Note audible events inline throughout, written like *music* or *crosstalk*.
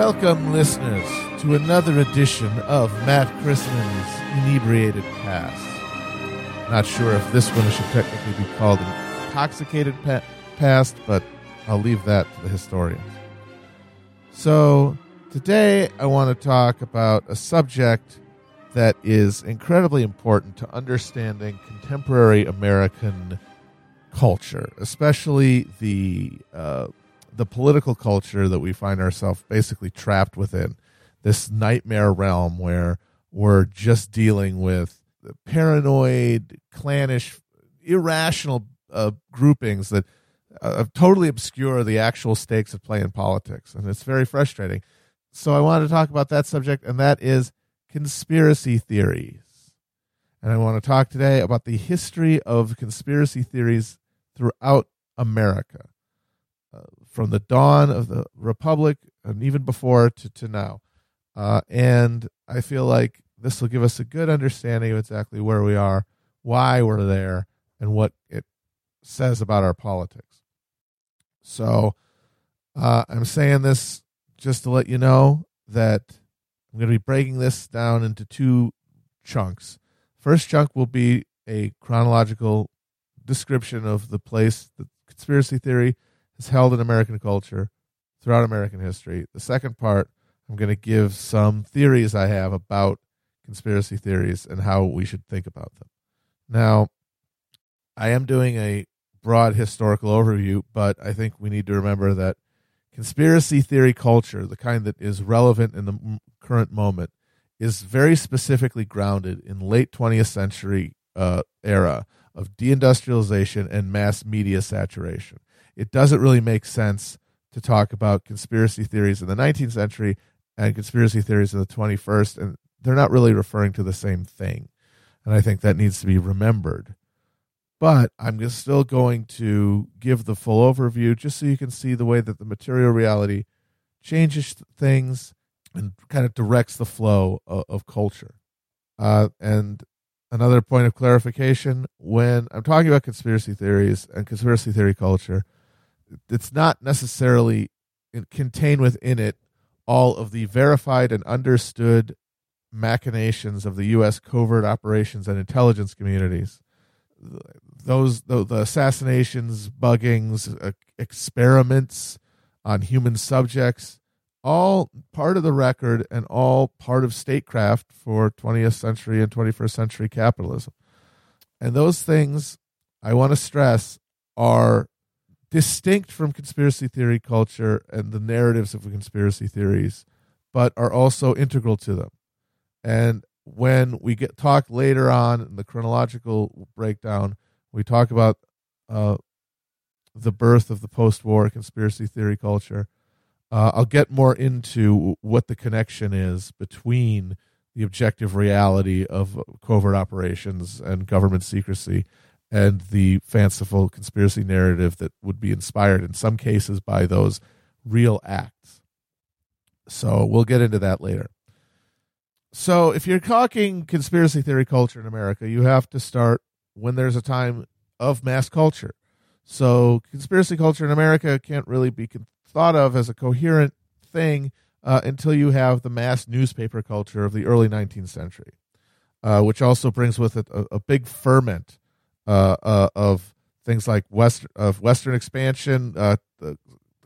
Welcome, listeners, to another edition of Matt Christman's Inebriated Past. Not sure if this one should technically be called Intoxicated pa- Past, but I'll leave that to the historians. So, today I want to talk about a subject that is incredibly important to understanding contemporary American culture, especially the uh, the political culture that we find ourselves basically trapped within. This nightmare realm where we're just dealing with paranoid, clannish, irrational uh, groupings that uh, totally obscure the actual stakes of play in politics, and it's very frustrating. So I wanted to talk about that subject, and that is conspiracy theories. And I want to talk today about the history of conspiracy theories throughout America, uh, from the dawn of the Republic and even before to, to now. Uh, and I feel like this will give us a good understanding of exactly where we are, why we're there, and what it says about our politics. So uh, I'm saying this just to let you know that I'm going to be breaking this down into two chunks. First chunk will be a chronological description of the place the conspiracy theory is held in American culture throughout American history. The second part, I'm going to give some theories I have about conspiracy theories and how we should think about them. Now, I am doing a broad historical overview, but I think we need to remember that conspiracy theory culture, the kind that is relevant in the current moment, is very specifically grounded in late 20th century uh, era of deindustrialization and mass media saturation. It doesn't really make sense to talk about conspiracy theories in the 19th century and conspiracy theories in the 21st, and they're not really referring to the same thing. And I think that needs to be remembered. But I'm still going to give the full overview just so you can see the way that the material reality changes things and kind of directs the flow of, of culture. Uh, and another point of clarification when I'm talking about conspiracy theories and conspiracy theory culture, it's not necessarily contained within it all of the verified and understood machinations of the U.S. covert operations and intelligence communities. Those the, the assassinations, buggings, uh, experiments on human subjects, all part of the record and all part of statecraft for 20th century and 21st century capitalism. And those things I want to stress are distinct from conspiracy theory culture and the narratives of conspiracy theories, but are also integral to them. And when we get talk later on in the chronological breakdown, we talk about uh, the birth of the post-war conspiracy theory culture. Uh, I'll get more into what the connection is between the objective reality of covert operations and government secrecy and the fanciful conspiracy narrative that would be inspired in some cases by those real acts. So we'll get into that later. So if you're talking conspiracy theory culture in America, you have to start when there's a time of mass culture. So conspiracy culture in America can't really be thought of as a coherent thing uh, until you have the mass newspaper culture of the early 19th century, uh, which also brings with it a, a big ferment of things like west of Western expansion, uh, the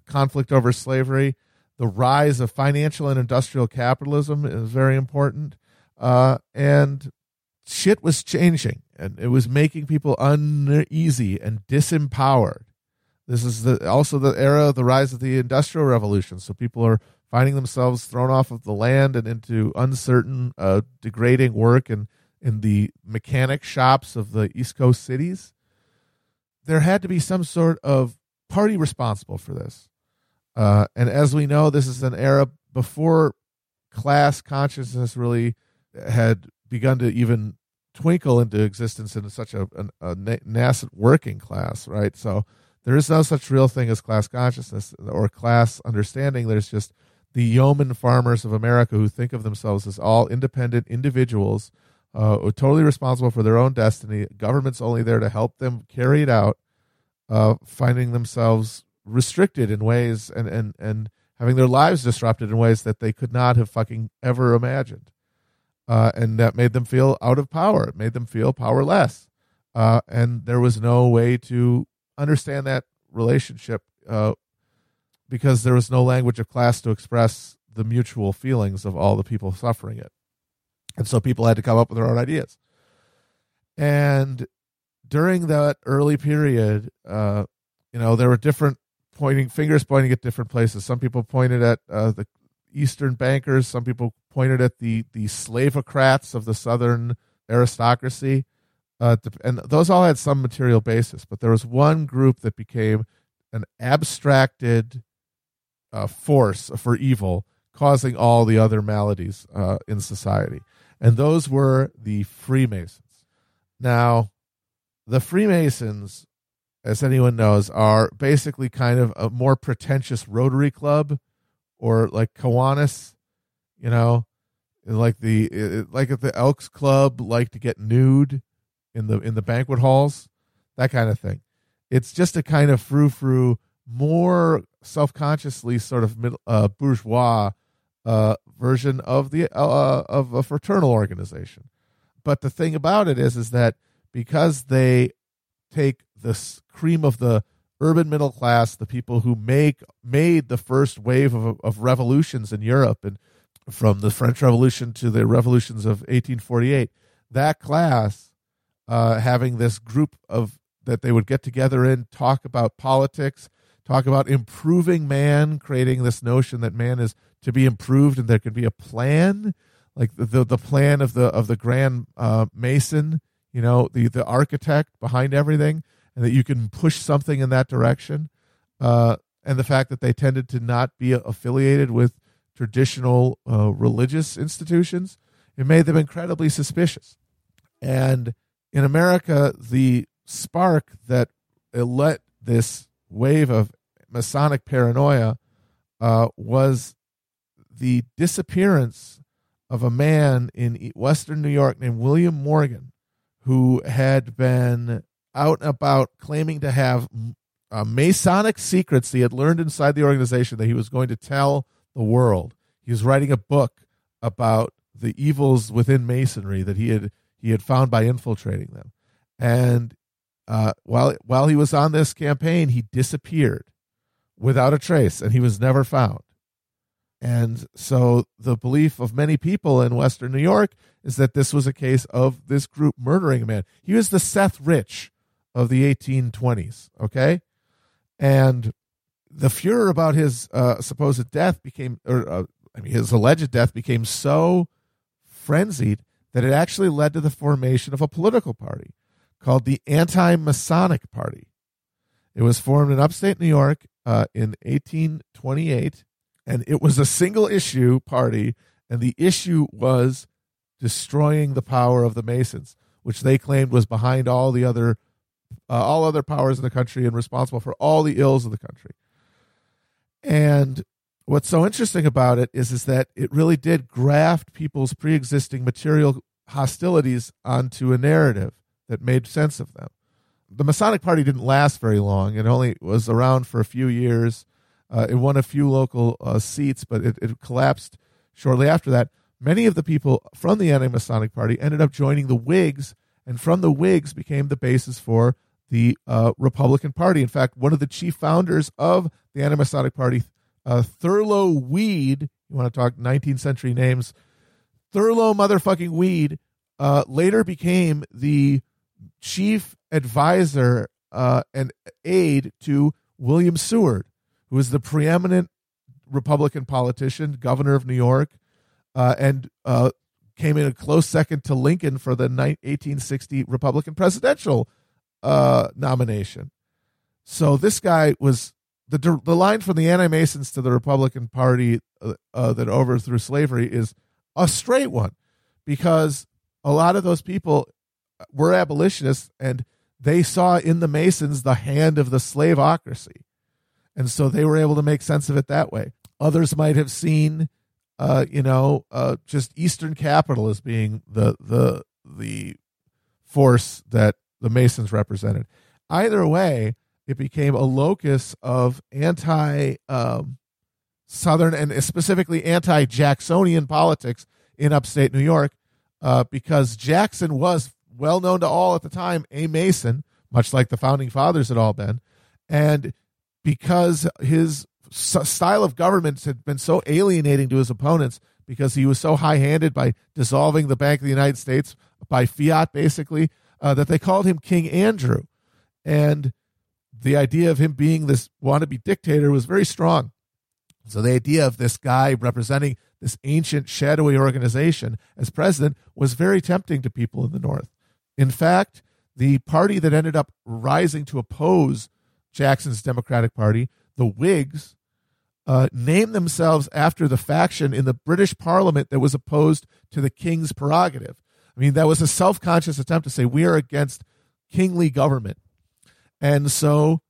conflict over slavery, the rise of financial and industrial capitalism is very important, uh, and shit was changing, and it was making people uneasy and disempowered. This is the, also the era of the rise of the industrial revolution. So people are finding themselves thrown off of the land and into uncertain, uh, degrading work and in the mechanic shops of the East Coast cities, there had to be some sort of party responsible for this. Uh, and as we know, this is an era before class consciousness really had begun to even twinkle into existence in such a, a, a nascent working class, right? So there is no such real thing as class consciousness or class understanding. There's just the yeoman farmers of America who think of themselves as all independent individuals uh, totally responsible for their own destiny. Government's only there to help them carry it out, uh, finding themselves restricted in ways and, and, and having their lives disrupted in ways that they could not have fucking ever imagined. Uh, and that made them feel out of power. It made them feel powerless. Uh, and there was no way to understand that relationship uh, because there was no language of class to express the mutual feelings of all the people suffering it. And so people had to come up with their own ideas. And during that early period, uh, you know, there were different pointing fingers pointing at different places. Some people pointed at uh, the Eastern bankers. Some people pointed at the the slavocrats of the Southern aristocracy, uh, and those all had some material basis. But there was one group that became an abstracted uh, force for evil, causing all the other maladies uh, in society, and those were the Freemasons. Now, the Freemasons, as anyone knows, are basically kind of a more pretentious Rotary Club or like Kiwanis, you know, like the like at the Elks Club like to get nude in the in the banquet halls, that kind of thing. It's just a kind of frou frou, more self consciously sort of middle, uh, bourgeois uh, version of the uh, of a fraternal organization. But the thing about it is, is that because they take the cream of the urban middle class, the people who make made the first wave of, of revolutions in Europe, and from the French Revolution to the revolutions of 1848, that class uh, having this group of that they would get together and talk about politics, talk about improving man, creating this notion that man is to be improved and there could be a plan, like the the, the plan of the of the grand uh, mason, you know, the the architect behind everything and that you can push something in that direction. Uh, and the fact that they tended to not be affiliated with traditional uh, religious institutions, it made them incredibly suspicious. And in America, the spark that let this wave of Masonic paranoia uh, was the disappearance of a man in Western New York named William Morgan, who had been out and about claiming to have uh, Masonic secrets he had learned inside the organization that he was going to tell the world. He was writing a book about the evils within Masonry that he had he had found by infiltrating them. And uh, while while he was on this campaign, he disappeared without a trace, and he was never found. And so the belief of many people in Western New York is that this was a case of this group murdering a man. He was the Seth Rich of the 1820s. Okay, and the furor about his uh, supposed death became, or uh, I mean, his alleged death became so frenzied that it actually led to the formation of a political party called the Anti-Masonic Party. It was formed in upstate New York uh, in 1828, and it was a single issue party, and the issue was destroying the power of the Masons, which they claimed was behind all the other uh, all other powers in the country and responsible for all the ills of the country. And what's so interesting about it is, is that it really did graft people's pre existing material hostilities onto a narrative that made sense of them. The Masonic Party didn't last very long. It only was around for a few years. Uh, it won a few local uh, seats, but it, it collapsed shortly after that. Many of the people from the anti Masonic Party ended up joining the Whigs, and from the Whigs became the basis for the uh, Republican Party. In fact, one of the chief founders of the Anti-Masonic Party, uh, Thurlow Weed, you want to talk 19th century names, Thurlow motherfucking Weed, uh, later became the chief advisor uh, and aide to William Seward, who was the preeminent Republican politician, governor of New York, uh, and uh, came in a close second to Lincoln for the 1860 Republican presidential uh, nomination. So this guy was the the line from the anti Masons to the Republican Party uh, uh, that overthrew slavery is a straight one, because a lot of those people were abolitionists and they saw in the Masons the hand of the slaveocracy, and so they were able to make sense of it that way. Others might have seen, uh, you know, uh, just Eastern capital as being the the the force that the Masons represented. Either way, it became a locus of anti um, Southern and specifically anti Jacksonian politics in upstate New York uh, because Jackson was well known to all at the time a Mason, much like the founding fathers had all been. And because his style of government had been so alienating to his opponents, because he was so high handed by dissolving the Bank of the United States by fiat, basically, uh, that they called him King Andrew. And the idea of him being this wannabe dictator was very strong. So the idea of this guy representing this ancient shadowy organization as president was very tempting to people in the North. In fact, the party that ended up rising to oppose Jackson's Democratic Party, the Whigs, uh, named themselves after the faction in the British Parliament that was opposed to the king's prerogative. I mean, that was a self conscious attempt to say we are against kingly government. And so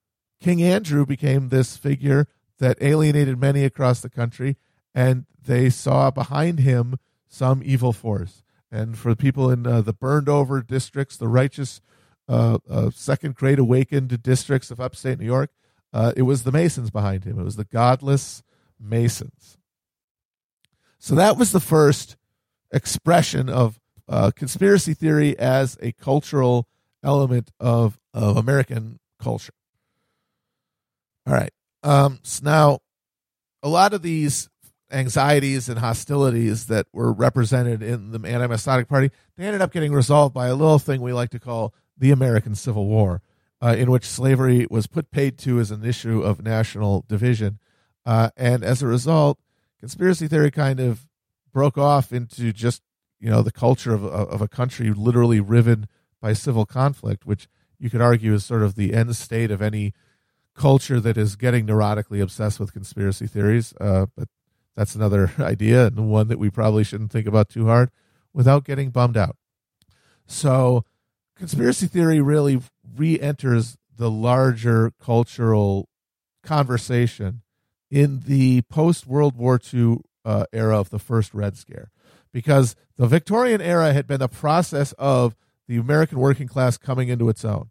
King Andrew became this figure that alienated many across the country, and they saw behind him some evil force. And for people in uh, the burned over districts, the righteous uh, uh, Second Great Awakening districts of upstate New York, uh, it was the Masons behind him. It was the godless Masons. So that was the first expression of uh, conspiracy theory as a cultural element of, of American culture. All right. Um, so now, a lot of these anxieties and hostilities that were represented in the anti-Masonic Party, they ended up getting resolved by a little thing we like to call the American Civil War, uh, in which slavery was put paid to as an issue of national division, uh, and as a result, conspiracy theory kind of broke off into just you know the culture of of a country literally riven by civil conflict, which you could argue is sort of the end state of any culture that is getting neurotically obsessed with conspiracy theories. Uh, but that's another *laughs* idea and one that we probably shouldn't think about too hard without getting bummed out. So, conspiracy theory really re enters the larger cultural conversation in the post World War II uh, era of the first Red Scare. Because the Victorian era had been the process of the American working class coming into its own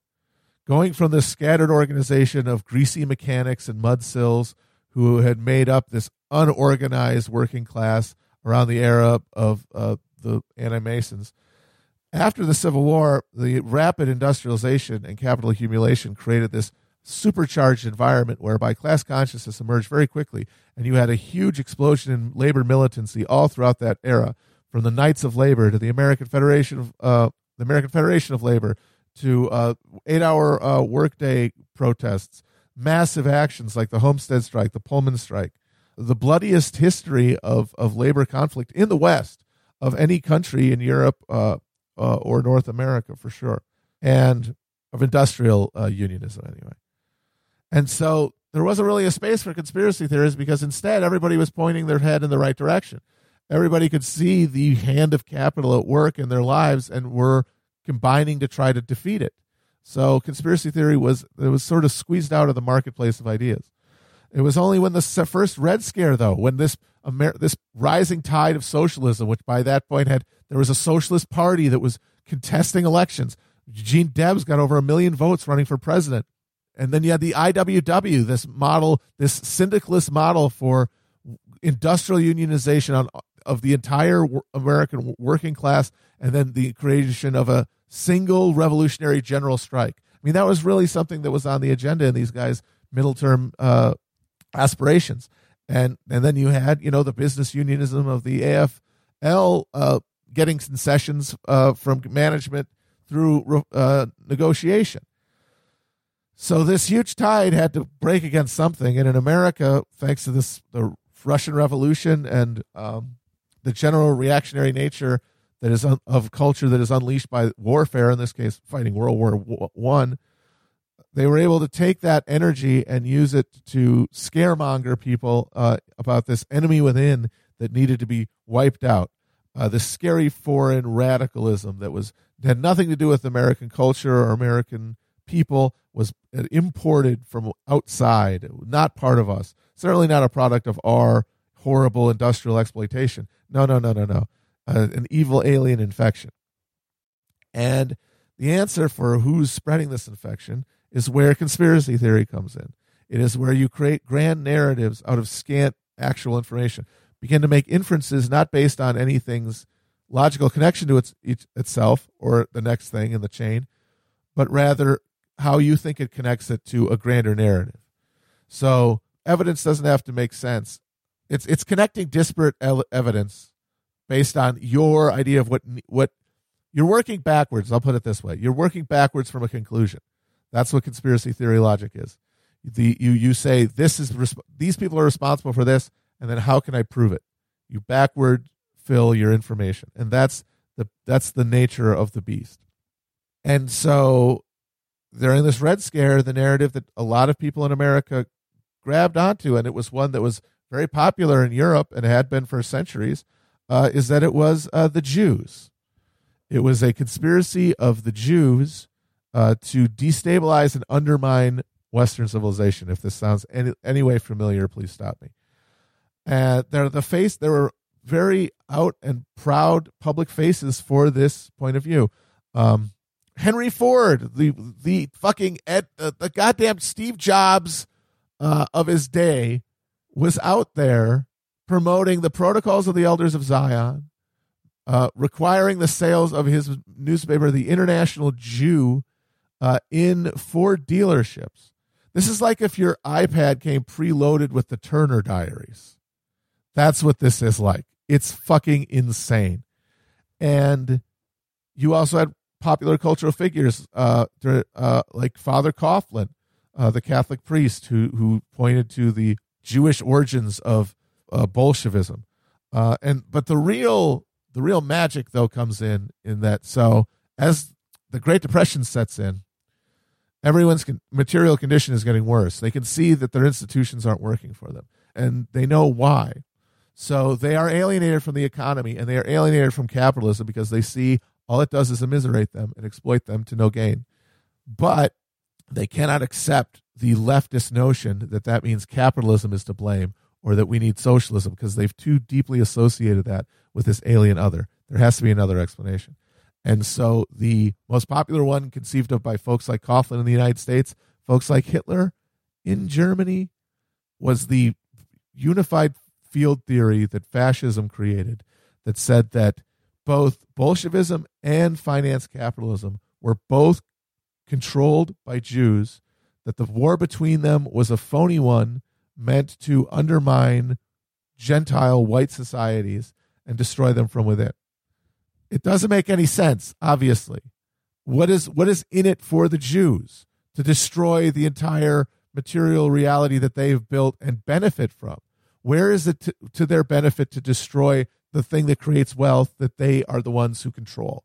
going from this scattered organization of greasy mechanics and mudsills who had made up this unorganized working class around the era of uh, the anti-Masons. After the Civil War, the rapid industrialization and capital accumulation created this supercharged environment whereby class consciousness emerged very quickly, and you had a huge explosion in labor militancy all throughout that era, from the Knights of Labor to the American Federation of uh, the American Federation of Labor to uh, eight hour uh, workday protests, massive actions like the Homestead strike, the Pullman strike, the bloodiest history of, of labor conflict in the West of any country in Europe uh, or North America for sure, and of industrial uh, unionism anyway. And so there wasn't really a space for conspiracy theories because instead everybody was pointing their head in the right direction. Everybody could see the hand of capital at work in their lives and were combining to try to defeat it. So conspiracy theory was it was sort of squeezed out of the marketplace of ideas. It was only when the first Red Scare, though, when this Amer- this rising tide of socialism, which by that point had there was a socialist party that was contesting elections. Eugene Debs got over a million votes running for president, and then you had the IWW, this model, this syndicalist model for industrial unionization on, of the entire American working class and then the creation of a single revolutionary general strike. I mean, that was really something that was on the agenda in these guys' middle term uh, aspirations. And and then you had you know the business unionism of the AFL uh, getting concessions uh, from management through uh, negotiation. So this huge tide had to break against something, and in America, thanks to this the Russian Revolution and um, the general reactionary nature that is un- of culture that is unleashed by warfare. In this case, fighting World War One. They were able to take that energy and use it to scaremonger people uh, about this enemy within that needed to be wiped out. Uh, this scary foreign radicalism that was had nothing to do with American culture or American people was imported from outside, not part of us. Certainly not a product of our horrible industrial exploitation. No, no, no, no, no uh, an evil alien infection. And the answer for who's spreading this infection is where conspiracy theory comes in. It is where you create grand narratives out of scant actual information. Begin to make inferences not based on anything's logical connection to its, itself or the next thing in the chain, but rather how you think it connects it to a grander narrative. So evidence doesn't have to make sense. It's it's connecting disparate evidence based on your idea of what what you're working backwards. I'll put it this way: you're working backwards from a conclusion. That's what conspiracy theory logic is. The you you say this is these people are responsible for this, and then how can I prove it? You backward fill your information, and that's the that's the nature of the beast. And so during this Red Scare, the narrative that a lot of people in America grabbed onto, and it was one that was very popular in Europe and had been for centuries, uh, is that it was uh, the Jews. It was a conspiracy of the Jews uh, to destabilize and undermine Western civilization. If this sounds any, any way familiar, please stop me. And they're the face. They were very out and proud public faces for this point of view. Um, Henry Ford, the the fucking Ed, uh, the goddamn Steve Jobs uh, of his day, was out there promoting the protocols of the elders of Zion, uh, requiring the sales of his newspaper, The International Jew, uh, in Ford dealerships. This is like if your iPad came preloaded with the Turner Diaries. That's what this is like. It's fucking insane. And you also had popular cultural figures uh, uh, like Father Coughlin, uh, the Catholic priest who who pointed to the Jewish origins of uh, Bolshevism. Uh, and but the real the real magic though comes in in that so as the Great Depression sets in, everyone's con- material condition is getting worse. They can see that their institutions aren't working for them, and they know why. So they are alienated from the economy and they are alienated from capitalism because they see all it does is immiserate them and exploit them to no gain. But they cannot accept the leftist notion that that means capitalism is to blame or that we need socialism because they've too deeply associated that with this alien other. There has to be another explanation. And so the most popular one conceived of by folks like Coughlin in the United States, folks like Hitler in Germany, was the unified field theory that fascism created that said that both Bolshevism and finance capitalism were both controlled by Jews, that the war between them was a phony one meant to undermine Gentile white societies and destroy them from within. It doesn't make any sense, obviously. What is what is in it for the Jews to destroy the entire material reality that they've built and benefit from? Where is it to, to their benefit to destroy the thing that creates wealth that they are the ones who control?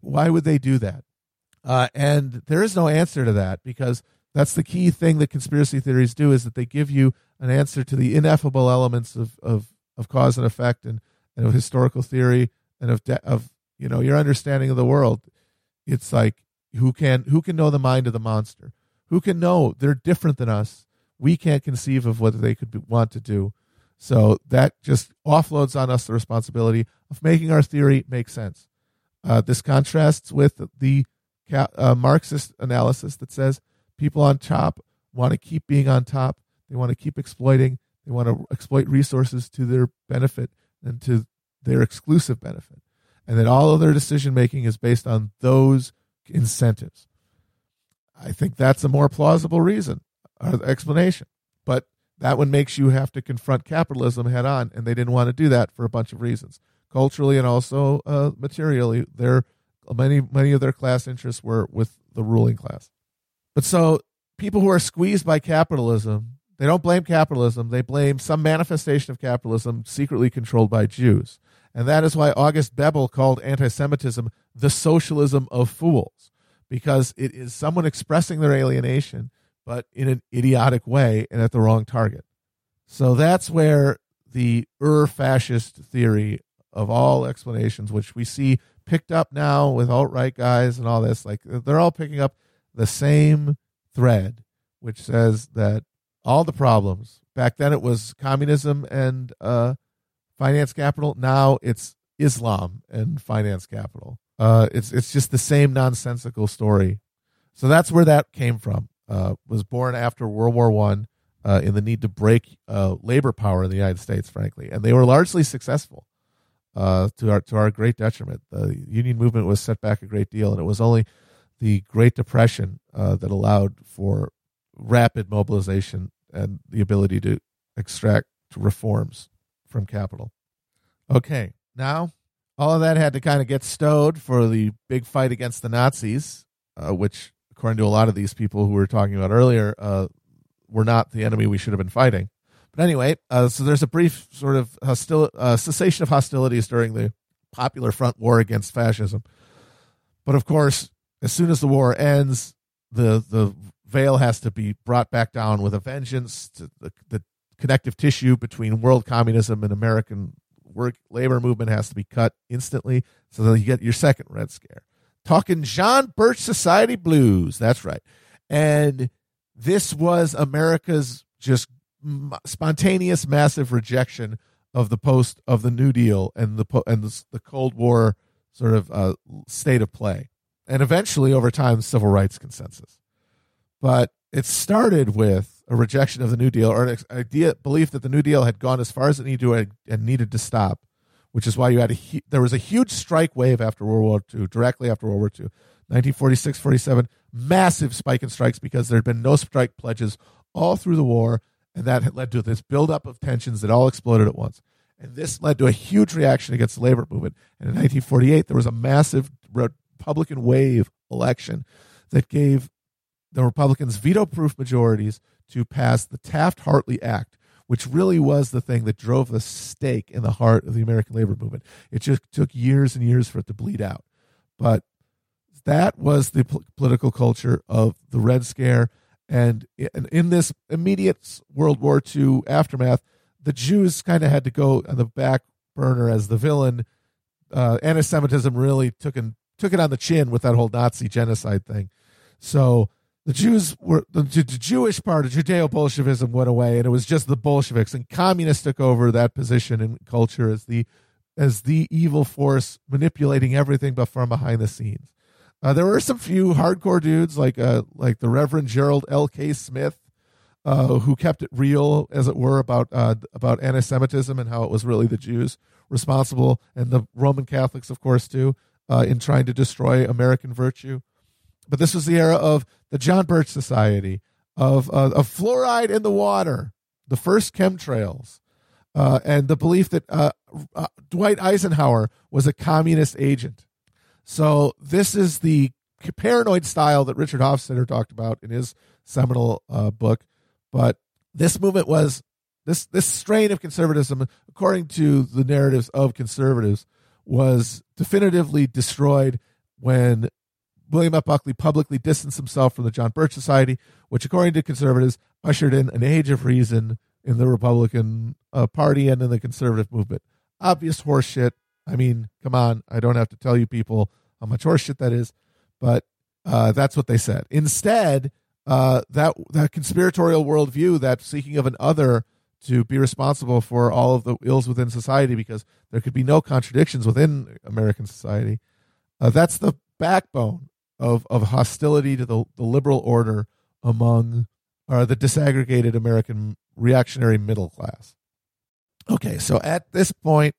Why would they do that? Uh, and there is no answer to that because that's the key thing that conspiracy theories do is that they give you an answer to the ineffable elements of, of, of cause and effect and, and of historical theory and of, de- of you know your understanding of the world. It's like who can who can know the mind of the monster? Who can know? They're different than us. We can't conceive of what they could be, want to do so that just offloads on us the responsibility of making our theory make sense uh, this contrasts with the uh, marxist analysis that says people on top want to keep being on top. They want to keep exploiting. They want to exploit resources to their benefit and to their exclusive benefit. And that all of their decision making is based on those incentives. I think that's a more plausible reason or explanation. But that one makes you have to confront capitalism head on, and they didn't want to do that for a bunch of reasons, culturally and also uh, materially. Their many many of their class interests were with the ruling class. But so people who are squeezed by capitalism, they don't blame capitalism, they blame some manifestation of capitalism secretly controlled by Jews. And that is why August Bebel called anti Semitism the socialism of fools, because it is someone expressing their alienation, but in an idiotic way and at the wrong target. So that's where the ur fascist theory of all explanations, which we see picked up now with alt right guys and all this, like they're all picking up the same thread, which says that all the problems back then it was communism and uh, finance capital. Now it's Islam and finance capital. Uh, it's it's just the same nonsensical story. So that's where that came from. Uh, was born after World War One. uh, in the need to break uh, labor power in the United States, frankly, and they were largely successful. To our to our great detriment, the union movement was set back a great deal, and it was only the Great Depression that allowed for rapid mobilization and the ability to extract reforms from capital. Okay, now all of that had to kind of get stowed for the big fight against the Nazis, uh, which, according to a lot of these people who we were talking about earlier, uh, were not the enemy we should have been fighting. But anyway, uh, so there's a brief sort of hostil- uh, cessation of hostilities during the Popular Front War against fascism. But of course, as soon as the war ends, the the veil has to be brought back down with a vengeance. The, the connective tissue between world communism and American work labor movement has to be cut instantly, so that you get your second Red Scare. Talking John Birch Society blues. That's right, and this was America's just spontaneous, massive rejection of the post of the New Deal and the and the, the Cold War sort of uh, state of play, and eventually over time, civil rights consensus. But it started with a rejection of the New Deal or an idea belief that the New Deal had gone as far as it needed to and needed to stop, which is why you had a there was a huge strike wave after World War II, directly after World War II, 1946, 47, massive spike in strikes because there had been no strike pledges all through the war and that had led to this buildup of tensions that all exploded at once. And this led to a huge reaction against the labor movement. And in 1948, there was a massive Republican wave election that gave the Republicans veto proof majorities to pass the Taft Hartley Act, which really was the thing that drove the stake in the heart of the American labor movement. It just took years and years for it to bleed out. But that was the political culture of the Red Scare and in this immediate World War II aftermath, the Jews kind of had to go on the back burner as the villain. Uh, anti-Semitism really took and took it on the chin with that whole Nazi genocide thing. So the Jews were the, the Jewish part of Judeo-Bolshevism went away, and it was just the Bolsheviks and communists took over that position in culture as the as the evil force manipulating everything, but from behind the scenes. Uh, there were some few hardcore dudes like uh, like the Reverend Gerald L. K. Smith, uh, who kept it real, as it were, about uh, about anti-Semitism and how it was really the Jews responsible, and the Roman Catholics, of course, too, uh, in trying to destroy American virtue. But this was the era of the John Birch Society, of uh, of fluoride in the water, the first chemtrails, and the belief that Dwight Eisenhower was a communist agent. So this is the paranoid style that Richard Hofstadter talked about in his seminal uh, book. But this movement was this this strain of conservatism, according to the narratives of conservatives, was definitively destroyed when William F. Buckley publicly distanced himself from the John Birch Society, which, according to conservatives, ushered in an age of reason in the Republican uh, Party and in the conservative movement. Obvious horseshit. I mean, come on, I don't have to tell you people how much horseshit that is, but uh, that's what they said. Instead, uh, that that conspiratorial worldview, that seeking of an other to be responsible for all of the ills within society, because there could be no contradictions within American society. Uh, that's the backbone of of hostility to the, the liberal order among or the disaggregated American reactionary middle class. Okay, so at this point,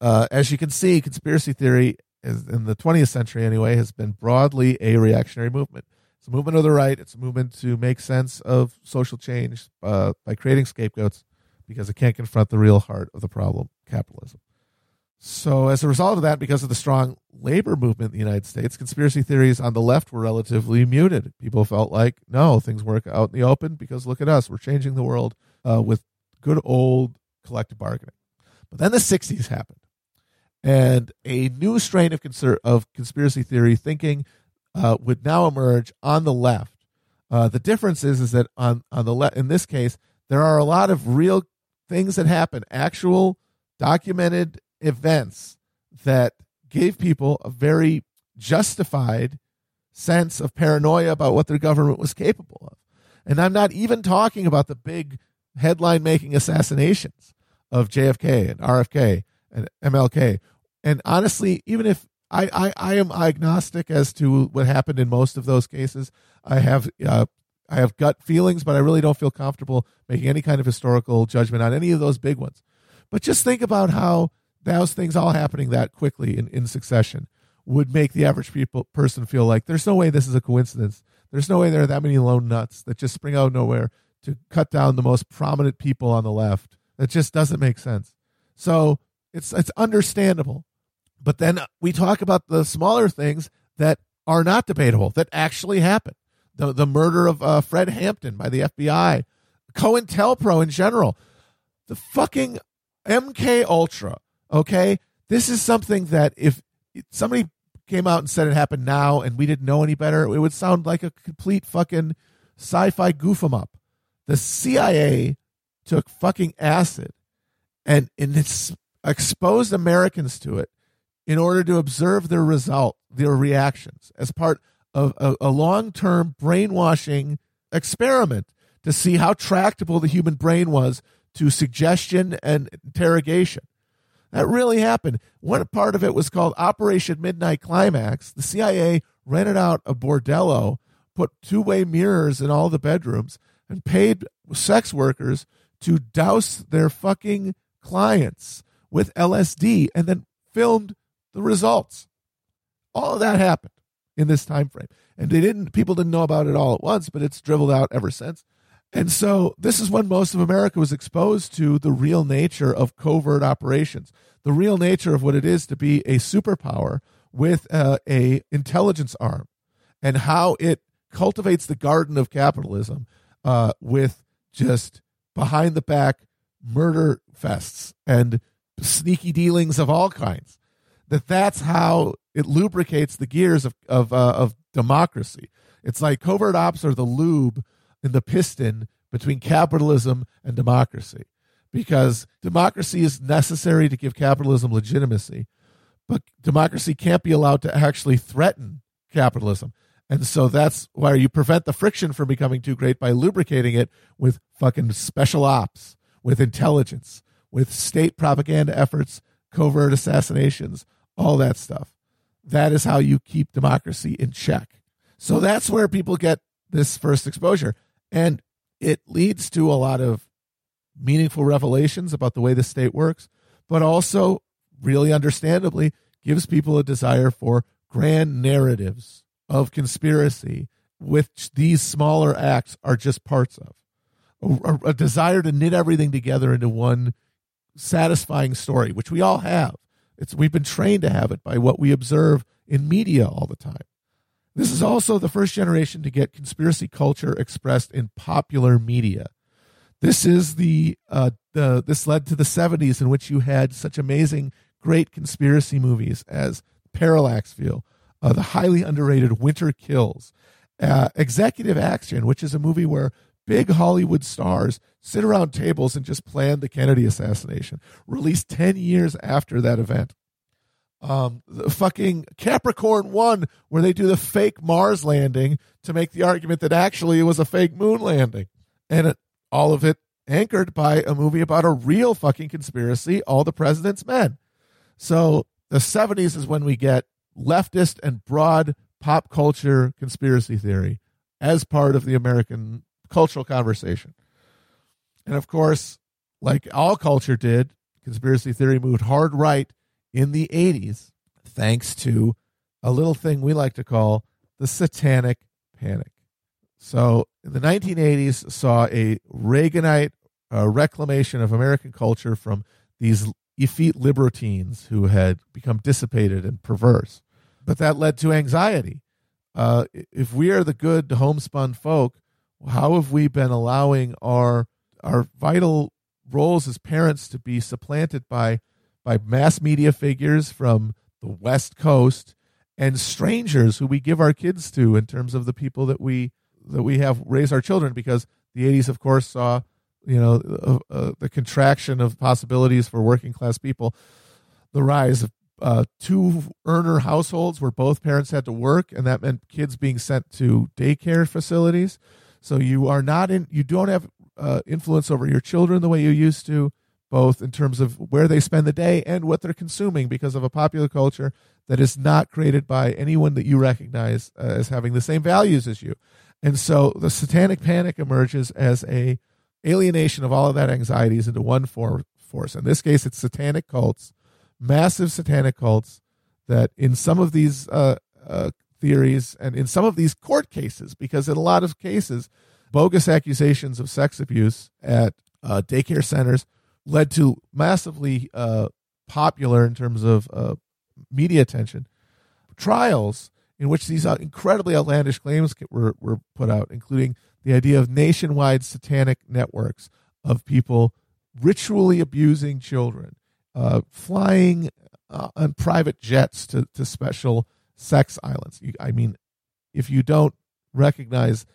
uh, as you can see, conspiracy theory is, in the 20th century anyway has been broadly a reactionary movement. It's a movement of the right. It's a movement to make sense of social change uh, by creating scapegoats because it can't confront the real heart of the problem, capitalism. So, as a result of that, because of the strong labor movement in the United States, conspiracy theories on the left were relatively muted. People felt like, no, things work out in the open because look at us. We're changing the world uh, with good old collective bargaining. But then the 60s happened and a new strain of, conser- of conspiracy theory thinking uh, would now emerge on the left. Uh, the difference is, is that on, on the left, in this case, there are a lot of real things that happen, actual documented events that gave people a very justified sense of paranoia about what their government was capable of. And I'm not even talking about the big headline making assassinations of JFK and RFK and MLK, and honestly, even if I, I, I am agnostic as to what happened in most of those cases, I have uh, I have gut feelings, but I really don't feel comfortable making any kind of historical judgment on any of those big ones. But just think about how those things all happening that quickly in, in succession would make the average people person feel like there's no way this is a coincidence. There's no way there are that many lone nuts that just spring out of nowhere to cut down the most prominent people on the left. That just doesn't make sense. So it's it's understandable. But then we talk about the smaller things that are not debatable that actually happened. The the murder of uh, Fred Hampton by the FBI, COINTELPRO in general, the fucking MK Ultra. Okay, this is something that if somebody came out and said it happened now and we didn't know any better, it would sound like a complete fucking sci-fi goof 'em up. The CIA took fucking acid and, and exposed Americans to it in order to observe their result, their reactions as part of a, a long term brainwashing experiment to see how tractable the human brain was to suggestion and interrogation. That really happened. One part of it was called Operation Midnight Climax. The CIA rented out a bordello, put two way mirrors in all the bedrooms, and paid sex workers to douse their fucking clients with LSD and then filmed the results. All of that happened in this time frame. And they didn't people didn't know about it all at once, but it's dribbled out ever since. And so this is when most of America was exposed to the real nature of covert operations, the real nature of what it is to be a superpower with uh, a intelligence arm, and how it cultivates the garden of capitalism uh, with just behind the back murder fests and sneaky dealings of all kinds. That that's how it lubricates the gears of of, uh, of democracy. It's like covert ops are the lube in the piston between capitalism and democracy, because democracy is necessary to give capitalism legitimacy, but democracy can't be allowed to actually threaten capitalism. And so that's why you prevent the friction from becoming too great by lubricating it with fucking special ops, with intelligence, with state propaganda efforts, covert assassinations, all that stuff. That is how you keep democracy in check. So that's where people get this first exposure. And it leads to a lot of meaningful revelations about the way the state works, but also, really understandably, gives people a desire for grand narratives of conspiracy, which these smaller acts are just parts of. A, a, desire to knit everything together into one satisfying story, which we all have. It's we've been trained to have it by what we observe in media all the time. This is also the first generation to get conspiracy culture expressed in popular media. This is the uh, the this led to the 70s in which you had such amazing great conspiracy movies as Parallax View, uh, the highly underrated Winter Kills, uh, Executive Action, which is a movie where big Hollywood stars sit around tables and just plan the Kennedy assassination, released 10 years after that event um, the fucking Capricorn One, where they do the fake Mars landing to make the argument that actually it was a fake moon landing, and it, all of it anchored by a movie about a real fucking conspiracy, All the President's Men. So the 70s is when we get leftist and broad pop culture conspiracy theory as part of the American cultural conversation. And of course, like all culture did, conspiracy theory moved hard right in the 80s thanks to a little thing we like to call the satanic panic. So, in the 1980s saw a Reaganite uh, reclamation of American culture from these effete libertines who had become dissipated and perverse. But that led to anxiety. Uh, if we are the good homespun folk, how have we been allowing our our vital roles as parents to be supplanted by by mass media figures from the West Coast and strangers who we give our kids to in terms of the people that we that we have raise our children because the 80s of course saw you know uh, uh, the contraction of possibilities for working class people. The rise of uh, two earner households where both parents had to work and that meant kids being sent to daycare facilities. So you are not in you don't have uh, influence over your children the way you used to both in terms of where they spend the day and what they're consuming because of a popular culture that is not created by anyone that you recognize uh, as having the same values as you. And so the satanic panic emerges as a alienation of all of that anxieties into one for, force. In this case, it's satanic cults, massive satanic cults that in some of these uh, uh, theories and in some of these court cases, because in a lot of cases, bogus accusations of sex abuse at uh, daycare centers led to massively uh, popular in terms of uh, media attention trials in which these uh, incredibly outlandish claims were, were put out, including the idea of nationwide satanic networks of people ritually abusing children, uh, flying uh, on private jets to, to special sex islands. I mean, if you don't recognize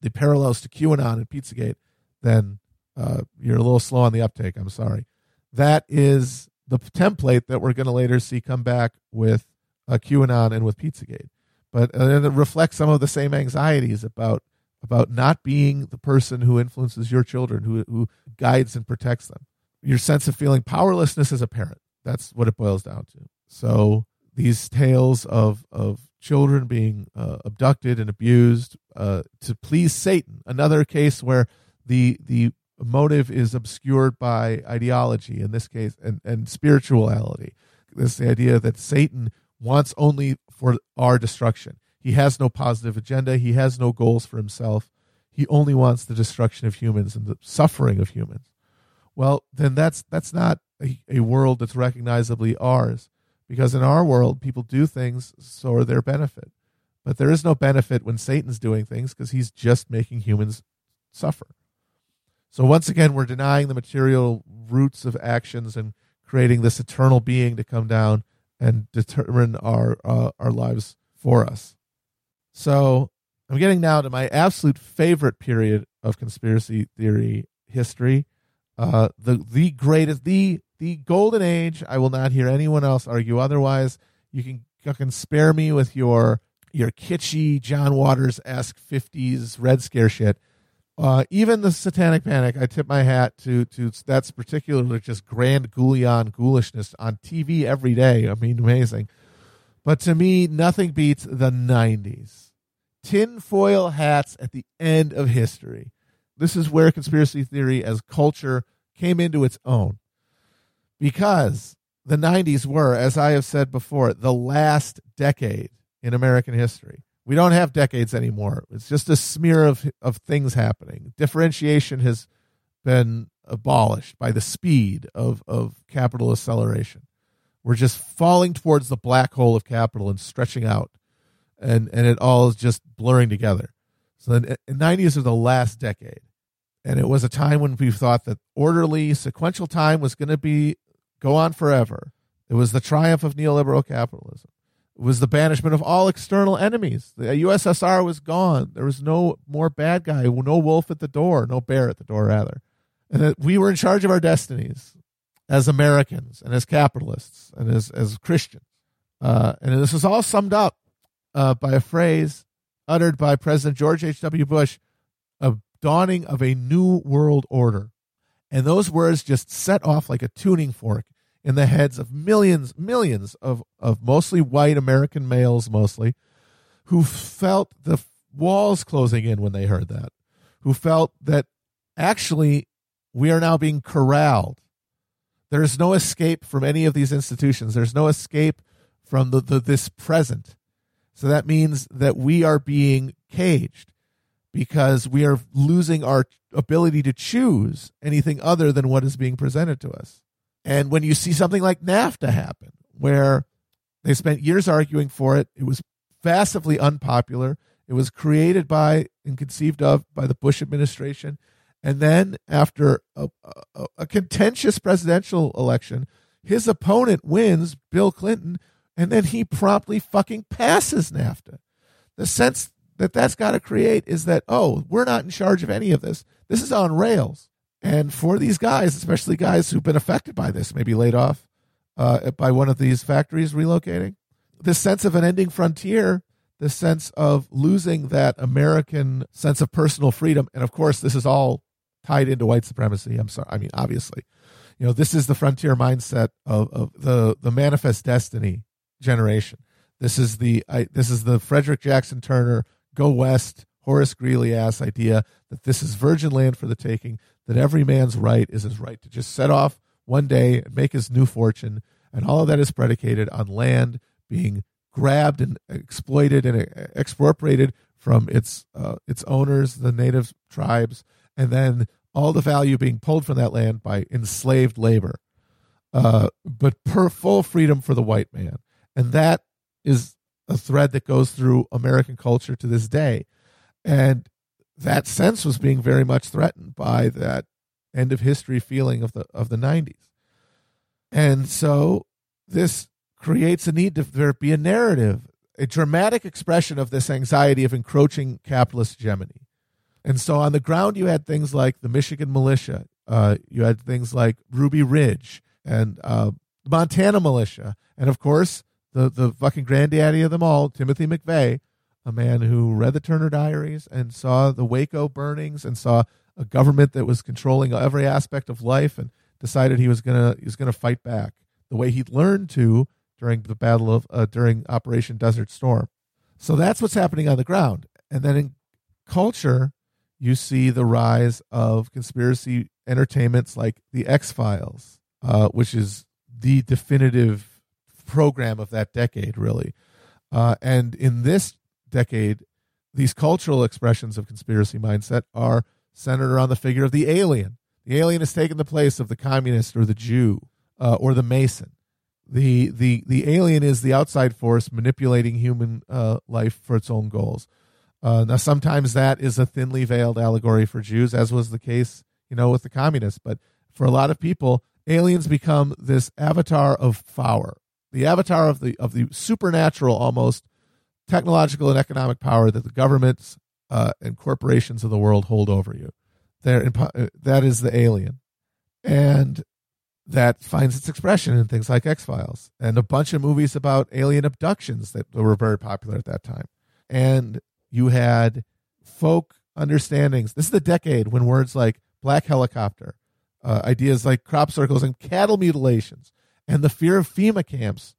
the parallels to QAnon and Pizzagate, then uh, you're a little slow on the uptake. I'm sorry. That is the template that we're going to later see come back with uh, QAnon and with Pizzagate. But uh, it reflects some of the same anxieties about about not being the person who influences your children, who who guides and protects them. Your sense of feeling powerlessness as a parent. That's what it boils down to. So these tales of of children being uh, abducted and abused uh, to please Satan. Another case where the the motive is obscured by ideology in this case and, and spirituality. This the idea that Satan wants only for our destruction. He has no positive agenda. He has no goals for himself. He only wants the destruction of humans and the suffering of humans. Well, then that's that's not a, a world that's recognizably ours, because in our world, people do things for their benefit. But there is no benefit when Satan's doing things because he's just making humans suffer. So once again, we're denying the material roots of actions and creating this eternal being to come down and determine our uh, our lives for us. So I'm getting now to my absolute favorite period of conspiracy theory history, uh, the the greatest, the the golden age. I will not hear anyone else argue otherwise. You can you can spare me with your your kitschy John Waters esque '50s Red Scare shit. Uh, even the Satanic Panic, I tip my hat to to that's particularly just Grand Guignol ghoulishness on TV every day. I mean, amazing. But to me, nothing beats the '90s. Tinfoil hats at the end of history. This is where conspiracy theory as culture came into its own, because the '90s were, as I have said before, the last decade in American history we don't have decades anymore. It's just a smear of of things happening. Differentiation has been abolished by the speed of of capital acceleration. We're just falling towards the black hole of capital and stretching out, and and it all is just blurring together. So the eh, nineties are the last decade, and it was a time when we thought that orderly sequential time was going to be go on forever. It was the triumph of neoliberal capitalism was the banishment of all external enemies. The USSR was gone. There was no more bad guy, no wolf at the door, no bear at the door, rather. And that we were in charge of our destinies as Americans and as capitalists and as, as Christians. Uh, and this is all summed up uh, by a phrase uttered by President George H.W. Bush a dawning of a new world order. And those words just set off like a tuning fork in the heads of millions, millions of, of mostly white American males, mostly, who felt the walls closing in when they heard that, who felt that actually we are now being corralled. There is no escape from any of these institutions. There's no escape from the, the this present. So that means that we are being caged because we are losing our ability to choose anything other than what is being presented to us. And when you see something like NAFTA happen, where they spent years arguing for it, it was massively unpopular. It was created by and conceived of by the Bush administration. And then, after a, a, a contentious presidential election, his opponent wins, Bill Clinton, and then he promptly fucking passes NAFTA. The sense that that's got to create is that, oh, we're not in charge of any of this. This is on rails. And for these guys, especially guys who've been affected by this, maybe laid off uh, by one of these factories relocating, this sense of an ending frontier, this sense of losing that American sense of personal freedom. And of course, this is all tied into white supremacy. I'm sorry. I mean, obviously, You know, this is the frontier mindset of, of the the manifest destiny generation. This is the I, this is the Frederick Jackson Turner go west Horace Greeley ass idea that this is virgin land for the taking. That every man's right is his right to just set off one day and make his new fortune, and all of that is predicated on land being grabbed and exploited and expropriated from its uh, its owners, the native tribes, and then all the value being pulled from that land by enslaved labor, uh, but per full freedom for the white man, and that is a thread that goes through American culture to this day, and that sense was being very much threatened by that end of history feeling of the of the 90s, and so this creates a need to there be a narrative, a dramatic expression of this anxiety of encroaching capitalist hegemony. And so on the ground, you had things like the Michigan militia, uh, you had things like Ruby Ridge and uh, Montana militia, and of course, the, the fucking granddaddy of them all, Timothy McVeigh, a man who read the Turner Diaries and saw the Waco burnings and saw a government that was controlling every aspect of life and decided he was gonna he was gonna fight back the way he'd learned to during the battle of uh, during Operation Desert Storm. So that's what's happening on the ground, and then in culture, you see the rise of conspiracy entertainments like the X Files, uh, which is the definitive program of that decade, really. Uh, and in this decade, these cultural expressions of conspiracy mindset are centered around the figure of the alien. The alien has taken the place of the communist or the Jew uh, or the Mason the the the alien is the outside force manipulating human uh, life for its own goals. Uh, now, sometimes that is a thinly veiled allegory for Jews, as was the case, you know, with the communists. But for a lot of people, aliens become this avatar of power, the avatar of the of the supernatural, almost technological and economic power that the governments uh, and corporations of the world hold over you. There, uh, that is the alien, and that finds its expression in things like X Files and a bunch of movies about alien abductions that were very popular at that time. And you had folk understandings. This is the decade when words like black helicopter, uh, ideas like crop circles and cattle mutilations, and the fear of FEMA camps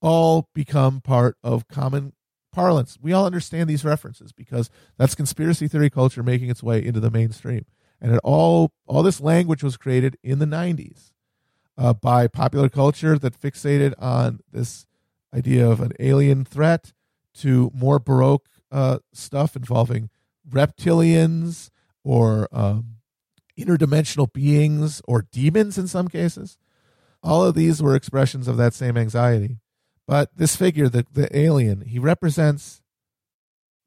all become part of common parlance. We all understand these references because that's conspiracy theory culture making its way into the mainstream. And it all all this language was created in the 90s uh, by popular culture that fixated on this idea of an alien threat to more baroque uh, stuff involving reptilians or um, interdimensional beings or demons in some cases. All of these were expressions of that same anxiety. But this figure, the, the alien, he represents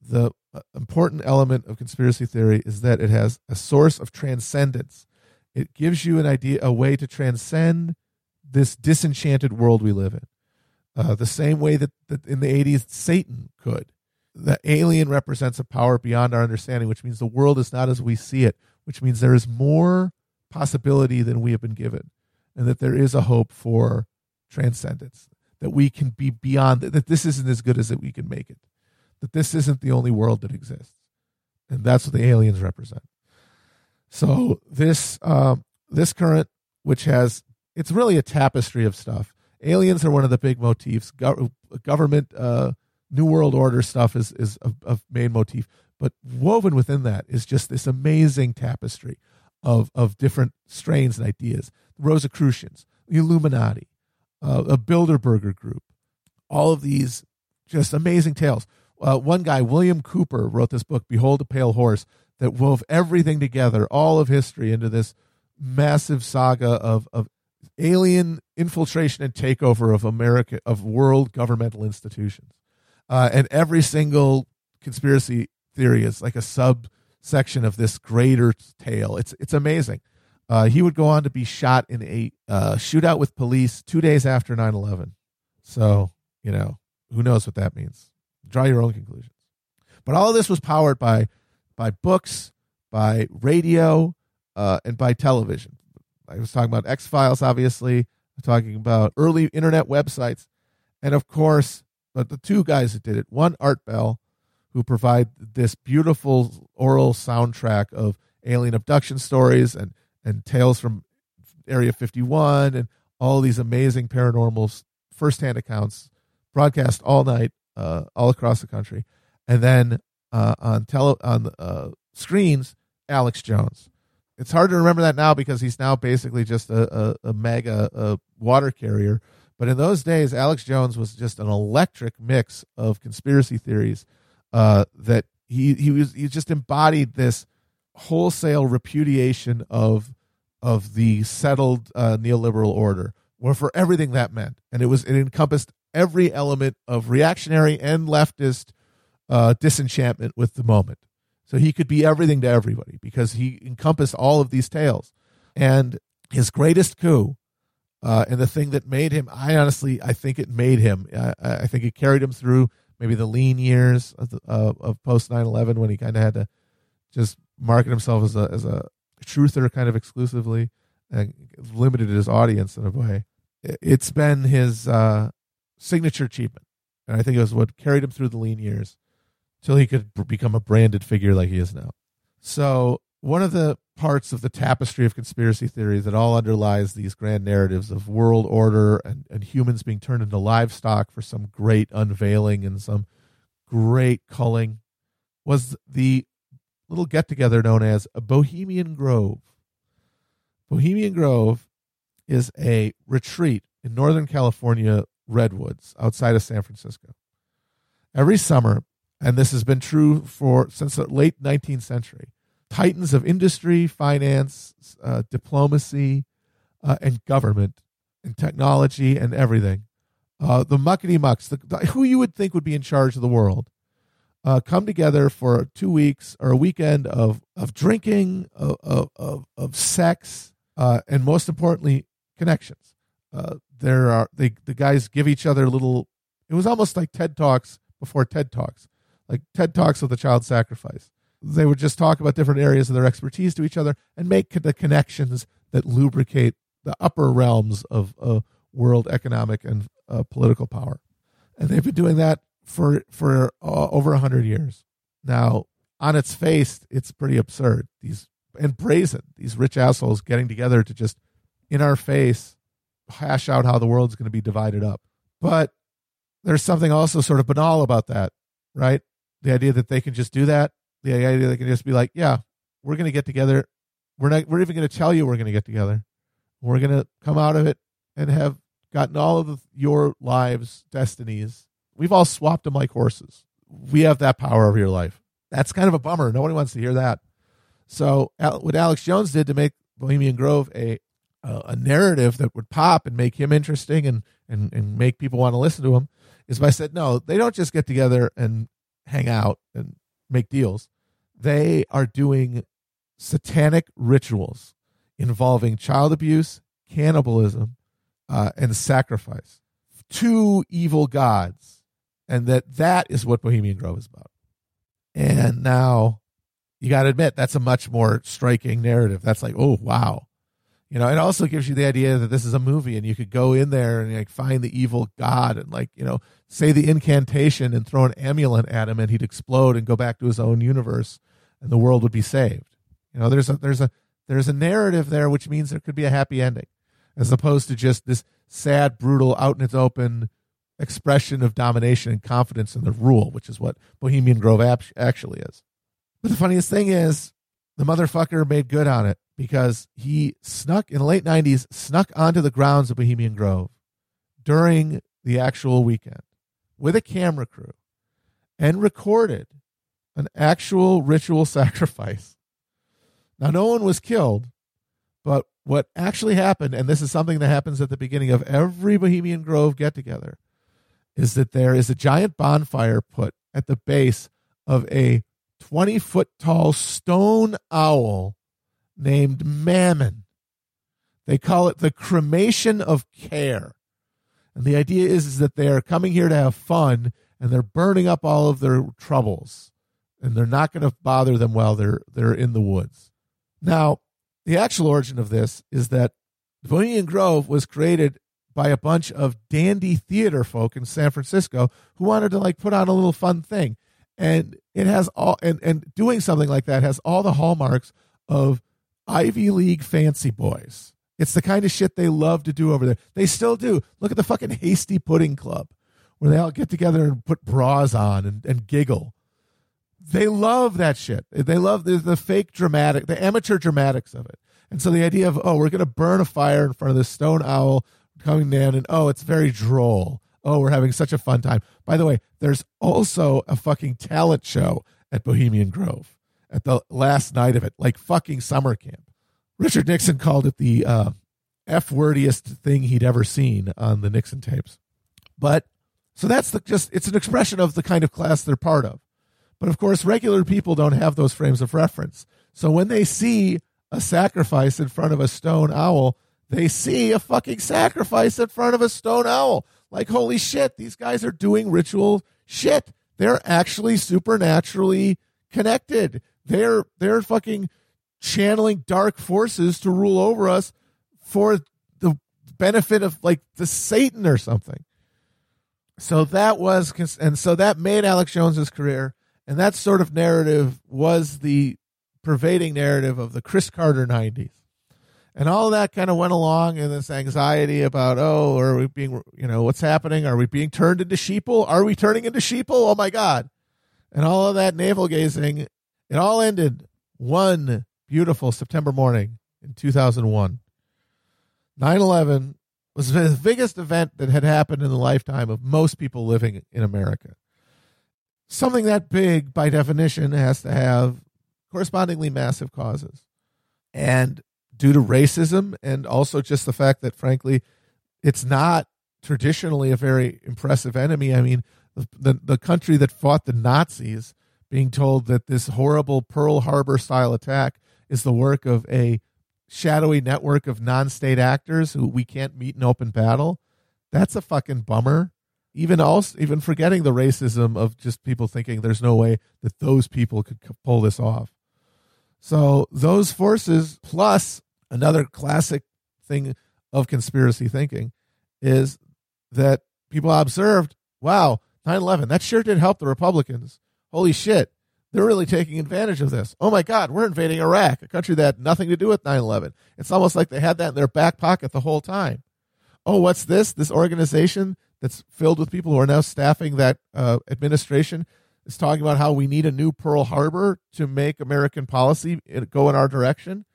the uh, important element of conspiracy theory is that it has a source of transcendence it gives you an idea, a way to transcend this disenchanted world we live in. Uh, the same way that, that in the 80s Satan could. The alien represents a power beyond our understanding, which means the world is not as we see it, which means there is more possibility than we have been given, and that there is a hope for transcendence, that we can be beyond, that this isn't as good as that we can make it, that this isn't the only world that exists. And that's what the aliens represent. So this uh, this current, which has it's really a tapestry of stuff. Aliens are one of the big motifs. Go- government, uh, New World Order stuff is is a, a, main motif, but woven within that is just this amazing tapestry of of different strains and ideas. Rosicrucians, the Illuminati, uh, a Bilderberger group, all of these just amazing tales. Uh, one guy, William Cooper, wrote this book, Behold a Pale Horse, that wove everything together, all of history, into this massive saga of, of alien infiltration and takeover of America, of world governmental institutions. Uh, and every single conspiracy theory is like a subsection of this greater tale. It's, it's amazing. Uh, he would go on to be shot in a uh, shootout with police two days after 9 11. So, you know, who knows what that means? Draw your own conclusions. But all of this was powered by by books, by radio, uh, and by television. I was talking about X Files, obviously. I'm talking about early internet websites, and of course, but the two guys that did it. One, Art Bell, who provide this beautiful oral soundtrack of alien abduction stories and and tales from Area 51 and all these amazing paranormal firsthand accounts broadcast all night, uh, all across the country. And then uh, on tele on uh, screens, Alex Jones. It's hard to remember that now because he's now basically just a, a, a mega a water carrier. But in those days, Alex Jones was just an electric mix of conspiracy theories uh, that he he was he just embodied this wholesale repudiation of of the settled uh, neoliberal order, where for everything that meant, and it was it encompassed every element of reactionary and leftist uh, disenchantment with the moment. So he could be everything to everybody because he encompassed all of these tales. And his greatest coup, uh, and the thing that made him, I honestly, I think it made him. I, I think it carried him through maybe the lean years of, the, uh, of post 9-11 when he kind of had to just market himself as a as a truther kind of exclusively and limited his audience in a way. It's been his uh, signature achievement, and I think it was what carried him through the lean years till he could become a branded figure like he is now. So one of the parts of the tapestry of conspiracy theories that all underlies these grand narratives of world order and, and humans being turned into livestock for some great unveiling and some great culling was the little get together known as a Bohemian Grove. Bohemian Grove is a retreat in Northern California redwoods outside of San Francisco. Every summer, and this has been true for since the late 19th century. Titans of industry, finance, uh, diplomacy, uh, and government, and technology, and everything. Uh, the muckety mucks, the, the, who you would think would be in charge of the world, uh, come together for two weeks or a weekend of of drinking, of of, of sex, uh, and most importantly, connections. Uh, there are they, the guys give each other little. It was almost like TED talks before TED talks like TED Talks of the Child Sacrifice. They would just talk about different areas of their expertise to each other and make the connections that lubricate the upper realms of uh, world economic and uh, political power. And they've been doing that for for uh, over a hundred years. Now, on its face, it's pretty absurd. These and brazen. These rich assholes getting together to just in our face hash out how the world's going to be divided up. But there's something also sort of banal about that, right? the idea that they can just do that, the idea they can just be like, yeah, we're going to get together. We're not. We're even going to tell you we're going to get together. We're going to come out of it and have gotten all of your lives' destinies. We've all swapped them like horses. We have that power over your life. That's kind of a bummer. Nobody wants to hear that. So what Alex Jones did to make Bohemian Grove a a, narrative that would pop and make him interesting and, and and make people want to listen to him is by said no, they don't just get together and hang out and make deals. They are doing satanic rituals involving child abuse, cannibalism, uh, and sacrifice to evil gods, and that that is what Bohemian Grove is about. And now you got to admit that's a much more striking narrative. That's like, oh wow, you know, it also gives you the idea that this is a movie and you could go in there and like find the evil god and like, you know, say the incantation and throw an amulet at him and he'd explode and go back to his own universe and the world would be saved. You know, there's a there's a there's a narrative there which means there could be a happy ending as opposed to just this sad, brutal, out in its open expression of domination and confidence in the rule, which is what Bohemian Grove actually is. But the funniest thing is the motherfucker made good on it because he snuck in the late 90s, snuck onto the grounds of Bohemian Grove during the actual weekend with a camera crew and recorded an actual ritual *laughs* sacrifice. Now, no one was killed, but what actually happened, and this is something that happens at the beginning of every Bohemian Grove get together, is that there is a giant bonfire put at the base of a 20 foot tall stone owl named Mammon. They call it the cremation of care. And the idea is, is that they are coming here to have fun and they're burning up all of their troubles. And they're not going to bother them while they're they're in the woods. Now, the actual origin of this is that Bohemian Grove was created by a bunch of dandy theater folk in San Francisco who wanted to like put on a little fun thing. And it has all and, and doing something like that has all the hallmarks of Ivy League fancy boys. It's the kind of shit they love to do over there. They still do. Look at the fucking Hasty Pudding Club, where they all get together and put bras on and, and giggle. They love that shit. They love the, the fake dramatic, the amateur dramatics of it. And so the idea of, oh, we're going to burn a fire in front of this stone owl coming down, and oh, it's very droll. Oh, we're having such a fun time. By the way, there's also a fucking talent show at Bohemian Grove at the last night of it, like fucking summer camp. Richard Nixon called it the uh, F wordiest thing he'd ever seen on the Nixon tapes. But so that's the, just, it's an expression of the kind of class they're part of. But of course, regular people don't have those frames of reference. So when they see a sacrifice in front of a stone owl, they see a fucking sacrifice in front of a stone owl. Like, holy shit, these guys are doing ritual shit. They're actually supernaturally connected. They're they're fucking channeling dark forces to rule over us for the benefit of like the Satan or something. So that was and so that made Alex Jones's career and that sort of narrative was the pervading narrative of the Chris Carter 90s. And all of that kind of went along in this anxiety about, oh, are we being, you know, what's happening? Are we being turned into sheeple? Are we turning into sheeple? Oh my God. And all of that navel gazing, it all ended one beautiful September morning in 2001. 9 11 was the biggest event that had happened in the lifetime of most people living in America. Something that big, by definition, has to have correspondingly massive causes. And due to racism and also just the fact that, frankly, it's not traditionally a very impressive enemy. I mean, the, the, country that fought the Nazis being told that this horrible Pearl Harbor style attack is the work of a shadowy network of non-state actors who we can't meet in open battle. That's a fucking bummer. Even also, even forgetting the racism of just people thinking there's no way that those people could pull this off. So those forces, plus another classic thing of conspiracy thinking, is that people observed, wow, 9/11 that sure did help the Republicans. Holy shit, they're really taking advantage of this. Oh my God, we're invading Iraq, a country that had nothing to do with 9 11. It's almost like they had that in their back pocket the whole time. Oh, what's this? This organization that's filled with people who are now staffing that uh, administration is talking about how we need a new Pearl Harbor to make American policy go in our direction.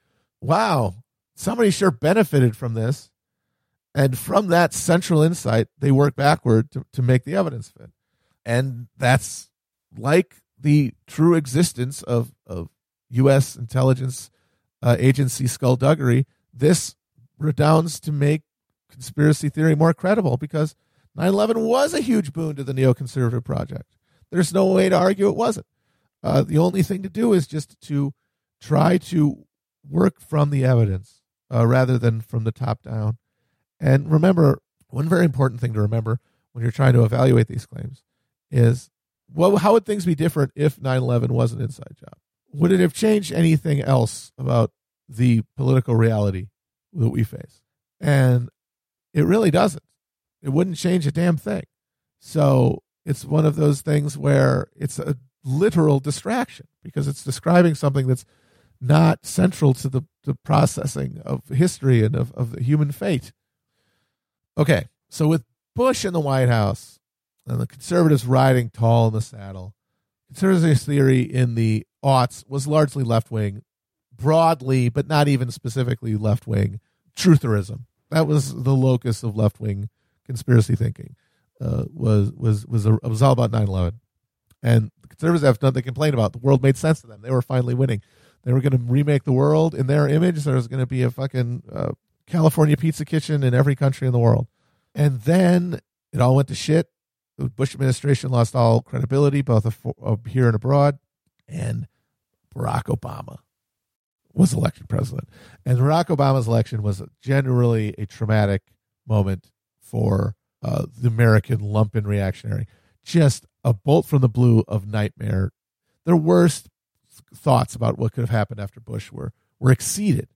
Wow, somebody sure benefited from this. And from that central insight, they work backward to, to make the evidence fit. And that's like the true existence of, of U.S. intelligence uh, agency skullduggery, this redounds to make conspiracy theory more credible because 9 11 was a huge boon to the neoconservative project. There's no way to argue it wasn't. Uh, the only thing to do is just to try to work from the evidence uh, rather than from the top down. And remember, one very important thing to remember when you're trying to evaluate these claims is well, how would things be different if 9 11 was an inside job? Would it have changed anything else about the political reality that we face? And it really doesn't. It wouldn't change a damn thing. So it's one of those things where it's a literal distraction because it's describing something that's not central to the, the processing of history and of, of human fate. Okay, so with Bush in the White House, and the conservatives riding tall in the saddle. Conservative theory in the aughts was largely left wing, broadly, but not even specifically left wing. Trutherism that was the locus of left wing conspiracy thinking. Uh, was was was a, was all about 9-11. and the conservatives have nothing to complain about. The world made sense to them. They were finally winning. They were going to remake the world in their image. There was going to be a fucking uh, California pizza kitchen in every country in the world, and then it all went to shit the Bush administration lost all credibility, both here and abroad, and Barack Obama was elected president. And Barack Obama's election was generally a traumatic moment for uh, the American lumpen reactionary. Just a bolt from the blue of nightmare. Their worst thoughts about what could have happened after Bush were were exceeded.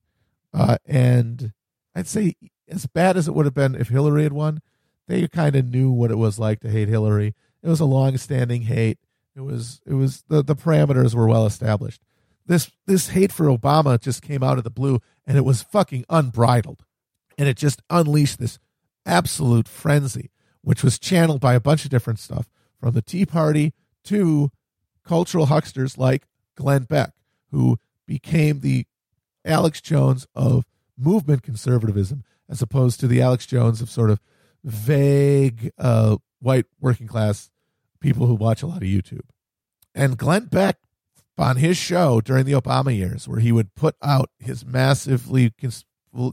Uh, and I'd say as bad as it would have been if Hillary had won, they kind of knew what it was like to hate Hillary. It was a long-standing hate. It was it was the the parameters were well established. This this hate for Obama just came out of the blue and it was fucking unbridled. And it just unleashed this absolute frenzy, which was channeled by a bunch of different stuff from the Tea Party to cultural hucksters like Glenn Beck, who became the Alex Jones of movement conservatism as opposed to the Alex Jones of sort of vague uh, white working class people who watch a lot of YouTube. And Glenn Beck on his show during the Obama years, where he would put out his massively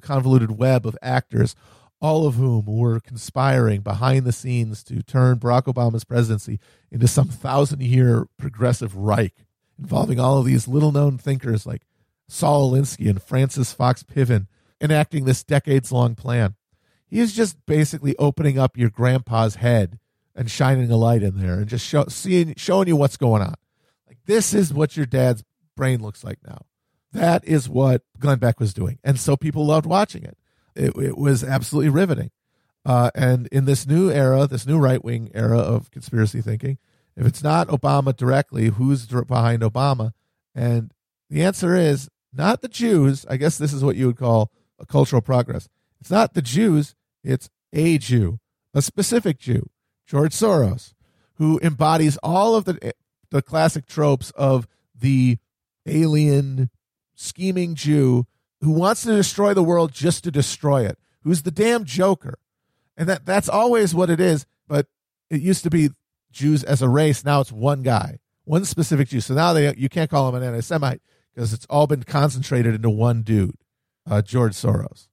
convoluted web of actors, all of whom were conspiring behind the scenes to turn Barack Obama's presidency into some thousand year progressive Reich, involving all of these little known thinkers like Saul Alinsky and Frances Fox Piven, enacting this decades long plan. He is just basically opening up your grandpa's head and shining a light in there and just show, seeing, showing you what's going on. Like this is what your dad's brain looks like now. That is what Glenn Beck was doing, and so people loved watching it. It, it was absolutely riveting. Uh, and in this new era, this new right wing era of conspiracy thinking, if it's not Obama directly, who's behind Obama? And the answer is not the Jews. I guess this is what you would call a cultural progress. It's not the Jews, it's a Jew, a specific Jew, George Soros, who embodies all of the eh, the classic tropes of the alien scheming Jew who wants to destroy the world just to destroy it, who's the damn joker. And that that's always what it is, but it used to be Jews as a race, now it's one guy, one specific Jew. So now they you can't call him an anti-Semite because it's all been concentrated into one dude, uh, George Soros,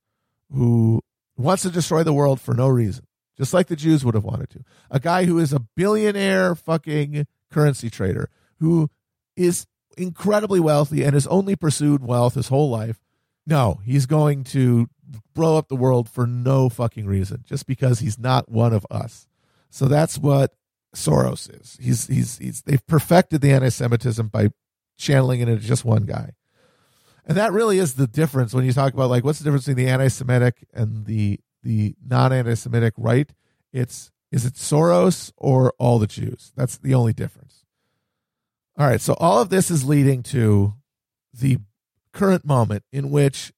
who wants to destroy the world for no reason, just like the Jews would have wanted to. A guy who is a billionaire fucking currency trader who is incredibly wealthy and has only pursued wealth his whole life. No, he's going to blow up the world for no fucking reason, just because he's not one of us. So that's what Soros is. He's he's he's they've perfected the anti-Semitism by channeling it into just one guy. And that really is the difference when you talk about like what's the difference between the anti-Semitic and the the non-anti-Semitic right? It's is it Soros or all the Jews? That's the only difference. All right, so all of this is leading to the current moment in which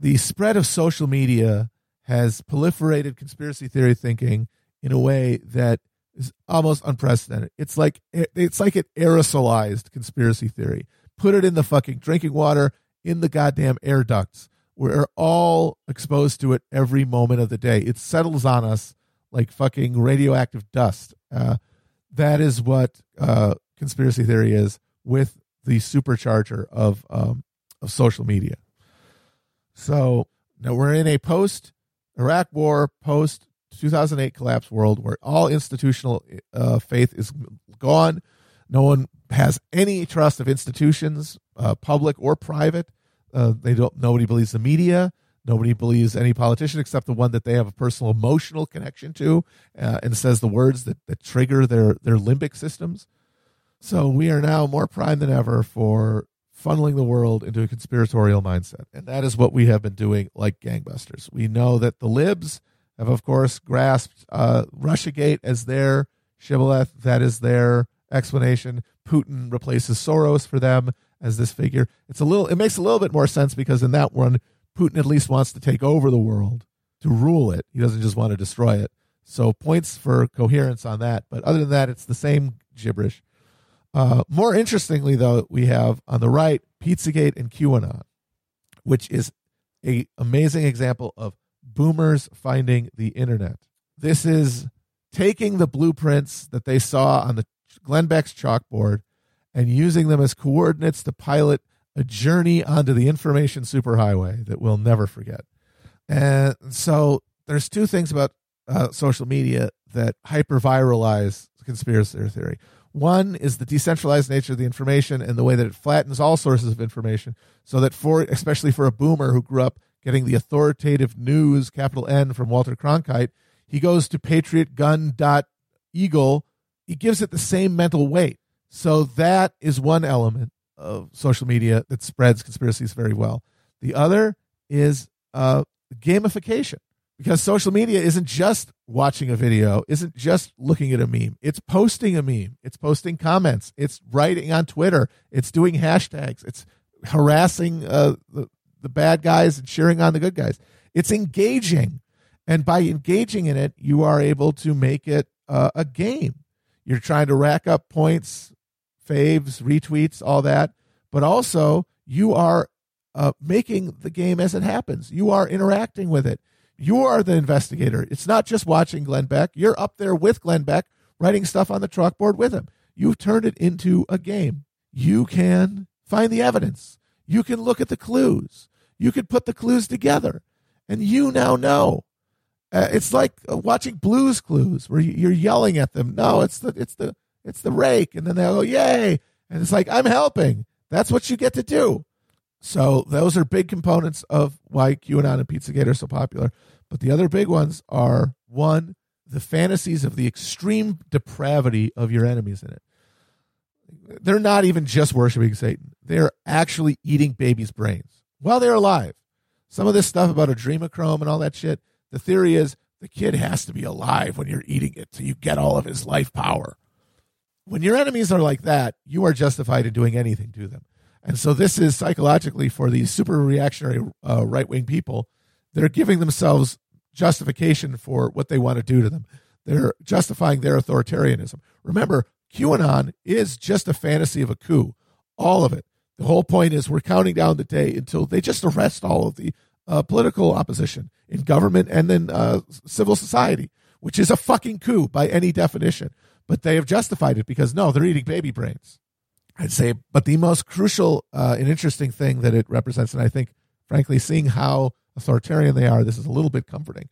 the spread of social media has proliferated conspiracy theory thinking in a way that is almost unprecedented. It's like it's like an aerosolized conspiracy theory. Put it in the fucking drinking water, in the goddamn air ducts. We're all exposed to it every moment of the day. It settles on us like fucking radioactive dust. Uh, that is what uh, conspiracy theory is with the supercharger of um, of social media. So now we're in a post Iraq War, post 2008 collapse world where all institutional uh, faith is gone. No one has any trust of institutions, uh, public or private. Uh, they don't. Nobody believes the media. Nobody believes any politician except the one that they have a personal emotional connection to, uh, and says the words that, that trigger their their limbic systems. So we are now more primed than ever for funneling the world into a conspiratorial mindset, and that is what we have been doing like gangbusters. We know that the libs have, of course, grasped uh, RussiaGate as their shibboleth. That is their explanation. Putin replaces Soros for them as this figure. It's a little. It makes a little bit more sense because in that one, Putin at least wants to take over the world to rule it. He doesn't just want to destroy it. So points for coherence on that. But other than that, it's the same gibberish. Uh, more interestingly, though, we have on the right Pizzagate and QAnon, which is a amazing example of boomers finding the internet. This is taking the blueprints that they saw on the Glenn Beck's chalkboard and using them as coordinates to pilot a journey onto the information superhighway that we'll never forget. And so there's two things about uh, social media that hyper viralize conspiracy theory. One is the decentralized nature of the information and the way that it flattens all sources of information, so that for especially for a boomer who grew up getting the authoritative news, capital N, from Walter Cronkite, he goes to patriotgun.eagle. He gives it the same mental weight. So that is one element of social media that spreads conspiracies very well. The other is uh, gamification because social media isn't just watching a video, isn't just looking at a meme. It's posting a meme, it's posting comments, it's writing on Twitter, it's doing hashtags, it's harassing uh, the, the bad guys and cheering on the good guys. It's engaging. And by engaging in it, you are able to make it uh, a game. You're trying to rack up points, faves, retweets, all that. But also, you are uh, making the game as it happens. You are interacting with it. You are the investigator. It's not just watching Glenn Beck. You're up there with Glenn Beck, writing stuff on the chalkboard with him. You've turned it into a game. You can find the evidence. You can look at the clues. You can put the clues together. And you now know. Uh, it's like uh, watching Blues Clues, where you're yelling at them. No, it's the it's the it's the rake, and then they go yay, and it's like I'm helping. That's what you get to do. So those are big components of why QAnon and Pizzagate are so popular. But the other big ones are one, the fantasies of the extreme depravity of your enemies in it. They're not even just worshiping Satan. They're actually eating babies' brains while they're alive. Some of this stuff about adrenochrome and all that shit, the theory is the kid has to be alive when you're eating it so you get all of his life power. When your enemies are like that, you are justified in doing anything to them. And so this is psychologically for these super reactionary uh, right wing people. They're giving themselves justification for what they want to do to them. They're justifying their authoritarianism. Remember, QAnon is just a fantasy of a coup. All of it. The whole point is we're counting down the day until they just arrest all of the uh, political opposition in government and then uh, civil society, which is a fucking coup by any definition. But they have justified it because no, they're eating baby brains. I'd say, but the most crucial uh, and interesting thing that it represents, and I think, frankly, seeing how authoritarian they are, this is a little bit comforting,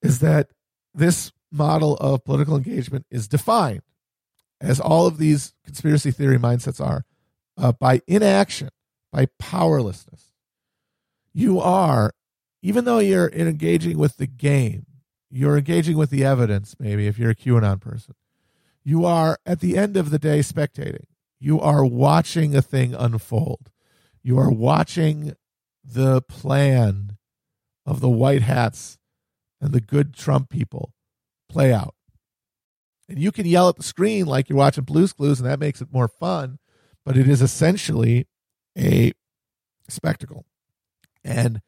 is that this model of political engagement is defined, as all of these conspiracy theory mindsets are, uh, by inaction, by powerlessness. You are, even though you're engaging with the game, you're engaging with the evidence, maybe if you're a QAnon person, you are at the end of the day spectating you are watching a thing unfold. You are watching the plan of the white hats and the good Trump people play out. And you can yell at the screen like you're watching Blues Clues, and that makes it more fun, but it is essentially a spectacle. And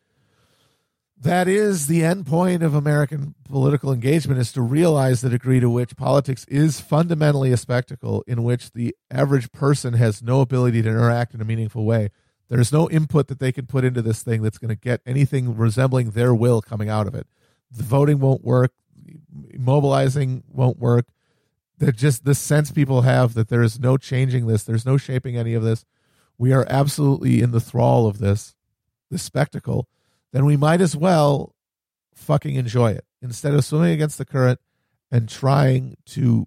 that is the end point of American political engagement is to realize the degree to which politics is fundamentally a spectacle in which the average person has no ability to interact in a meaningful way. There's no input that they can put into this thing that's going to get anything resembling their will coming out of it. The voting won't work, mobilizing won't work. That just the sense people have that there is no changing this, there's no shaping any of this. We are absolutely in the thrall of this, this spectacle then we might as well fucking enjoy it instead of swimming against the current and trying to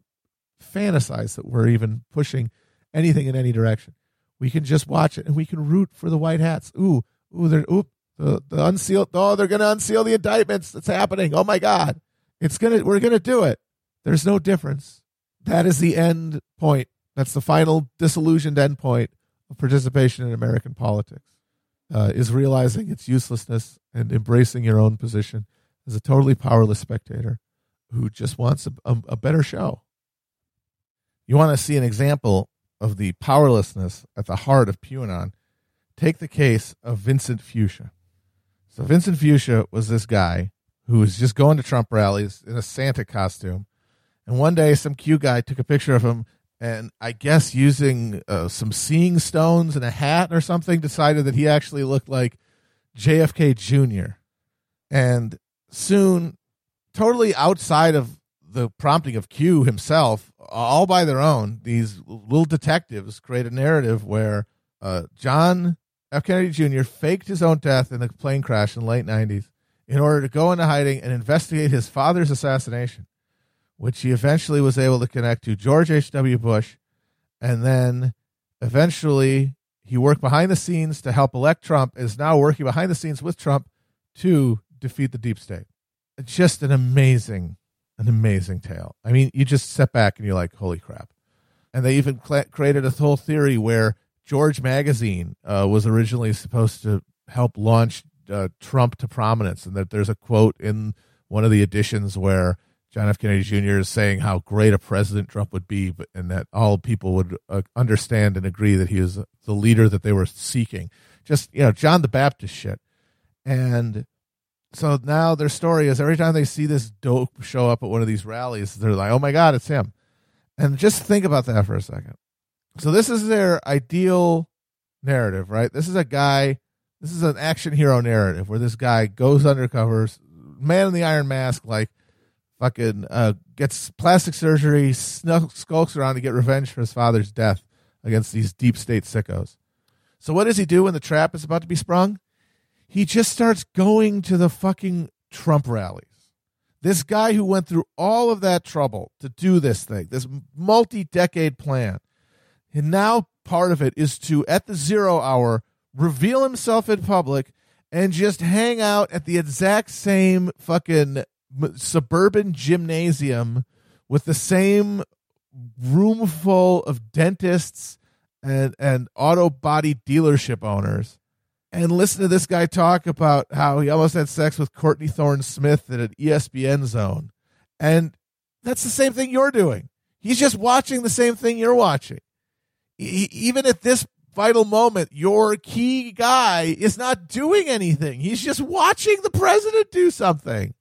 fantasize that we're even pushing anything in any direction. We can just watch it and we can root for the white hats. Ooh, ooh, they're ooh, the, the unsealed. Oh, they're to unseal the indictments. That's happening. Oh my God, it's gonna. We're gonna do it. There's no difference. That is the end point. That's the final disillusioned end point of participation in American politics uh, is realizing its uselessness and embracing your own position as a totally powerless spectator who just wants a, a, a better show. You want to see an example of the powerlessness at the heart of QAnon? Take the case of Vincent Fusca. So, Vincent Fusca was this guy who was just going to Trump rallies in a Santa costume. And one day, some Q guy took a picture of him and I guess using uh, some seeing stones and a hat or something, decided that he actually looked like JFK Jr. And soon, totally outside of the prompting of Q himself, all by their own, these little detectives create a narrative where uh, John F. Kennedy Jr. faked his own death in a plane crash in the late 90s in order to go into hiding and investigate his father's assassination which he eventually was able to connect to George H.W. Bush. And then eventually he worked behind the scenes to help elect Trump, is now working behind the scenes with Trump to defeat the deep state. It's just an amazing, an amazing tale. I mean, you just step back and you're like, holy crap. And they even cl- created a whole theory where George Magazine uh, was originally supposed to help launch uh, Trump to prominence, and that there's a quote in one of the editions where John F. Kennedy Jr. is saying how great a president Trump would be, but and that all people would uh, understand and agree that he is the leader that they were seeking. Just you know, John the Baptist shit, and so now their story is every time they see this dope show up at one of these rallies, they're like, "Oh my god, it's him!" And just think about that for a second. So this is their ideal narrative, right? This is a guy. This is an action hero narrative where this guy goes undercover, man in the iron mask, like fucking uh, gets plastic surgery, skulks around to get revenge for his father's death against these deep state sickos. So what does he do when the trap is about to be sprung? He just starts going to the fucking Trump rallies. This guy who went through all of that trouble to do this thing, this multi decade plan, and now part of it is to, at the zero hour, reveal himself in public and just hang out at the exact same fucking suburban gymnasium with the same room full of dentists and and auto body dealership owners and listen to this guy talk about how he almost had sex with Courtney Thorne Smith at an ESPN zone. And that's the same thing you're doing. He's just watching the same thing you're watching. Even at this vital moment, your key guy is not doing anything. He's just watching the president do something.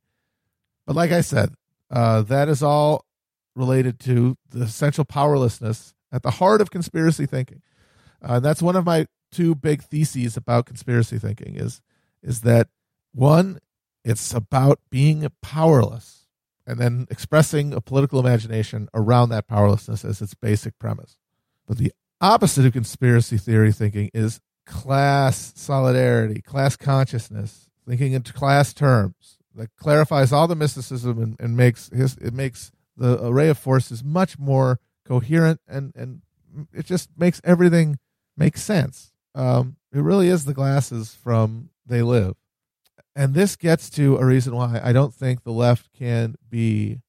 But like I said, uh, that is all related to the essential powerlessness at the heart of conspiracy thinking. Uh, that's one of my two big theses about conspiracy thinking is is that one, it's about being powerless and then expressing a political imagination around that powerlessness as its basic premise. But the opposite of conspiracy theory thinking is class solidarity, class consciousness, thinking in class terms, that clarifies all the mysticism and, and makes his it makes the array of forces much more coherent and and it just makes everything make sense. Um, it really is the glasses from They Live, and this gets to a reason why I don't think the left can be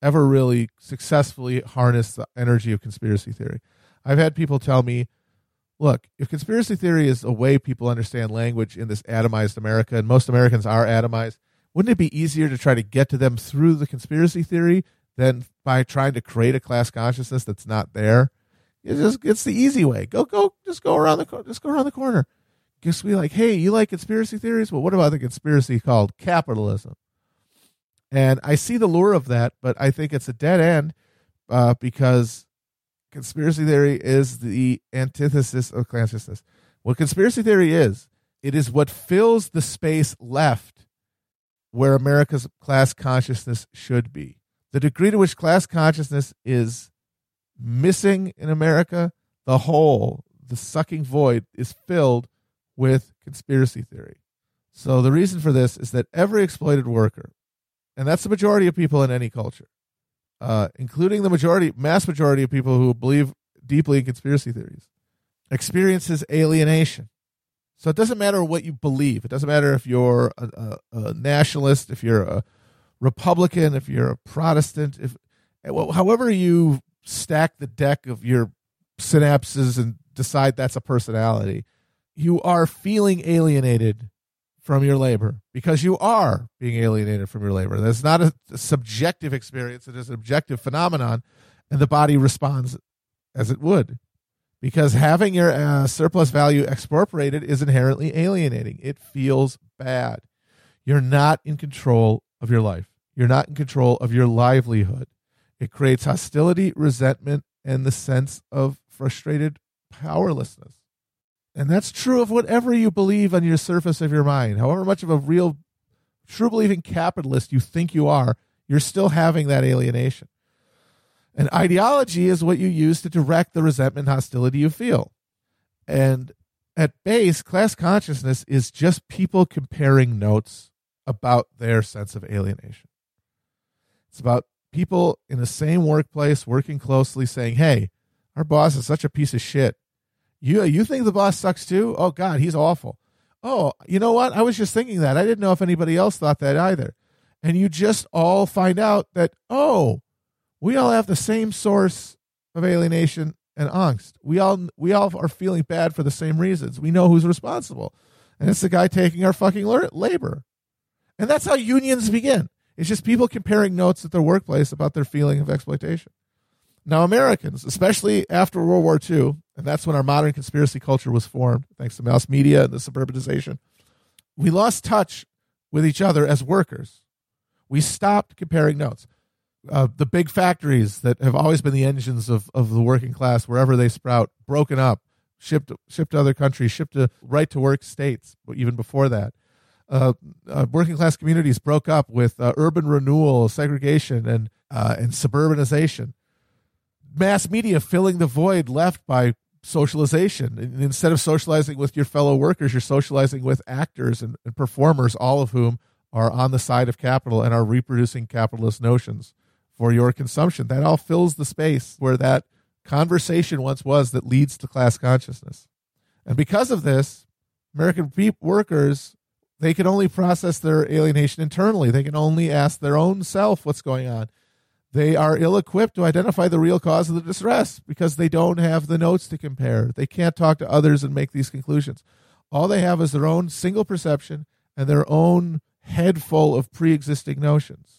ever really successfully harness the energy of conspiracy theory. I've had people tell me, look, if conspiracy theory is a way people understand language in this atomized America, and most Americans are atomized, wouldn't it be easier to try to get to them through the conspiracy theory than by trying to create a class consciousness that's not there? It's just it's the easy way. Go go just go around the just go around the corner. Just be like, hey, you like conspiracy theories? Well, what about the conspiracy called capitalism? And I see the lure of that, but I think it's a dead end uh, because conspiracy theory is the antithesis of consciousness. What conspiracy theory is, it is what fills the space left where America's class consciousness should be. The degree to which class consciousness is missing in America, the hole, the sucking void, is filled with conspiracy theory. So the reason for this is that every exploited worker, and that's the majority of people in any culture, uh, including the majority, mass majority of people who believe deeply in conspiracy theories, experiences alienation. So it doesn't matter what you believe. It doesn't matter if you're a, a, a nationalist, if you're a Republican, if you're a Protestant, if eh, however you stack the deck of your synapses and decide that's a personality, you are feeling alienated from your labor because you are being alienated from your labor. That's not a, a subjective experience, it is an objective phenomenon, and the body responds as it would because having your uh, surplus value expropriated is inherently alienating. It feels bad. You're not in control of your life. You're not in control of your livelihood. It creates hostility, resentment, and the sense of frustrated powerlessness. And that's true of whatever you believe on your surface of your mind. However much of a real, true believing capitalist you think you are, you're still having that alienation. And ideology is what you use to direct the resentment hostility you feel. And at base, class consciousness is just people comparing notes about their sense of alienation. It's about people in the same workplace working closely saying, hey, our boss is such a piece of shit. You, you think the boss sucks too? Oh, God, he's awful. Oh, you know what? I was just thinking that. I didn't know if anybody else thought that either. And you just all find out that, oh, we all have the same source of alienation and angst. We all we all are feeling bad for the same reasons. We know who's responsible, and it's the guy taking our fucking labor. And that's how unions begin. It's just people comparing notes at their workplace about their feeling of exploitation. Now, Americans, especially after World War II, and that's when our modern conspiracy culture was formed, thanks to mass media and the suburbanization, we lost touch with each other as workers. We stopped comparing notes. Uh, the big factories that have always been the engines of, of the working class, wherever they sprout, broken up, shipped shipped to other countries, shipped to right to work states, even before that. Uh, uh, working class communities broke up with uh, urban renewal, segregation, and uh, and suburbanization. Mass media filling the void left by socialization. And instead of socializing with your fellow workers, you're socializing with actors and, and performers, all of whom are on the side of capital and are reproducing capitalist notions for your consumption. That all fills the space where that conversation once was that leads to class consciousness. And because of this, American workers they can only process their alienation internally. They can only ask their own self what's going on. They are ill equipped to identify the real cause of the distress because they don't have the notes to compare. They can't talk to others and make these conclusions. All they have is their own single perception and their own head full of pre existing notions.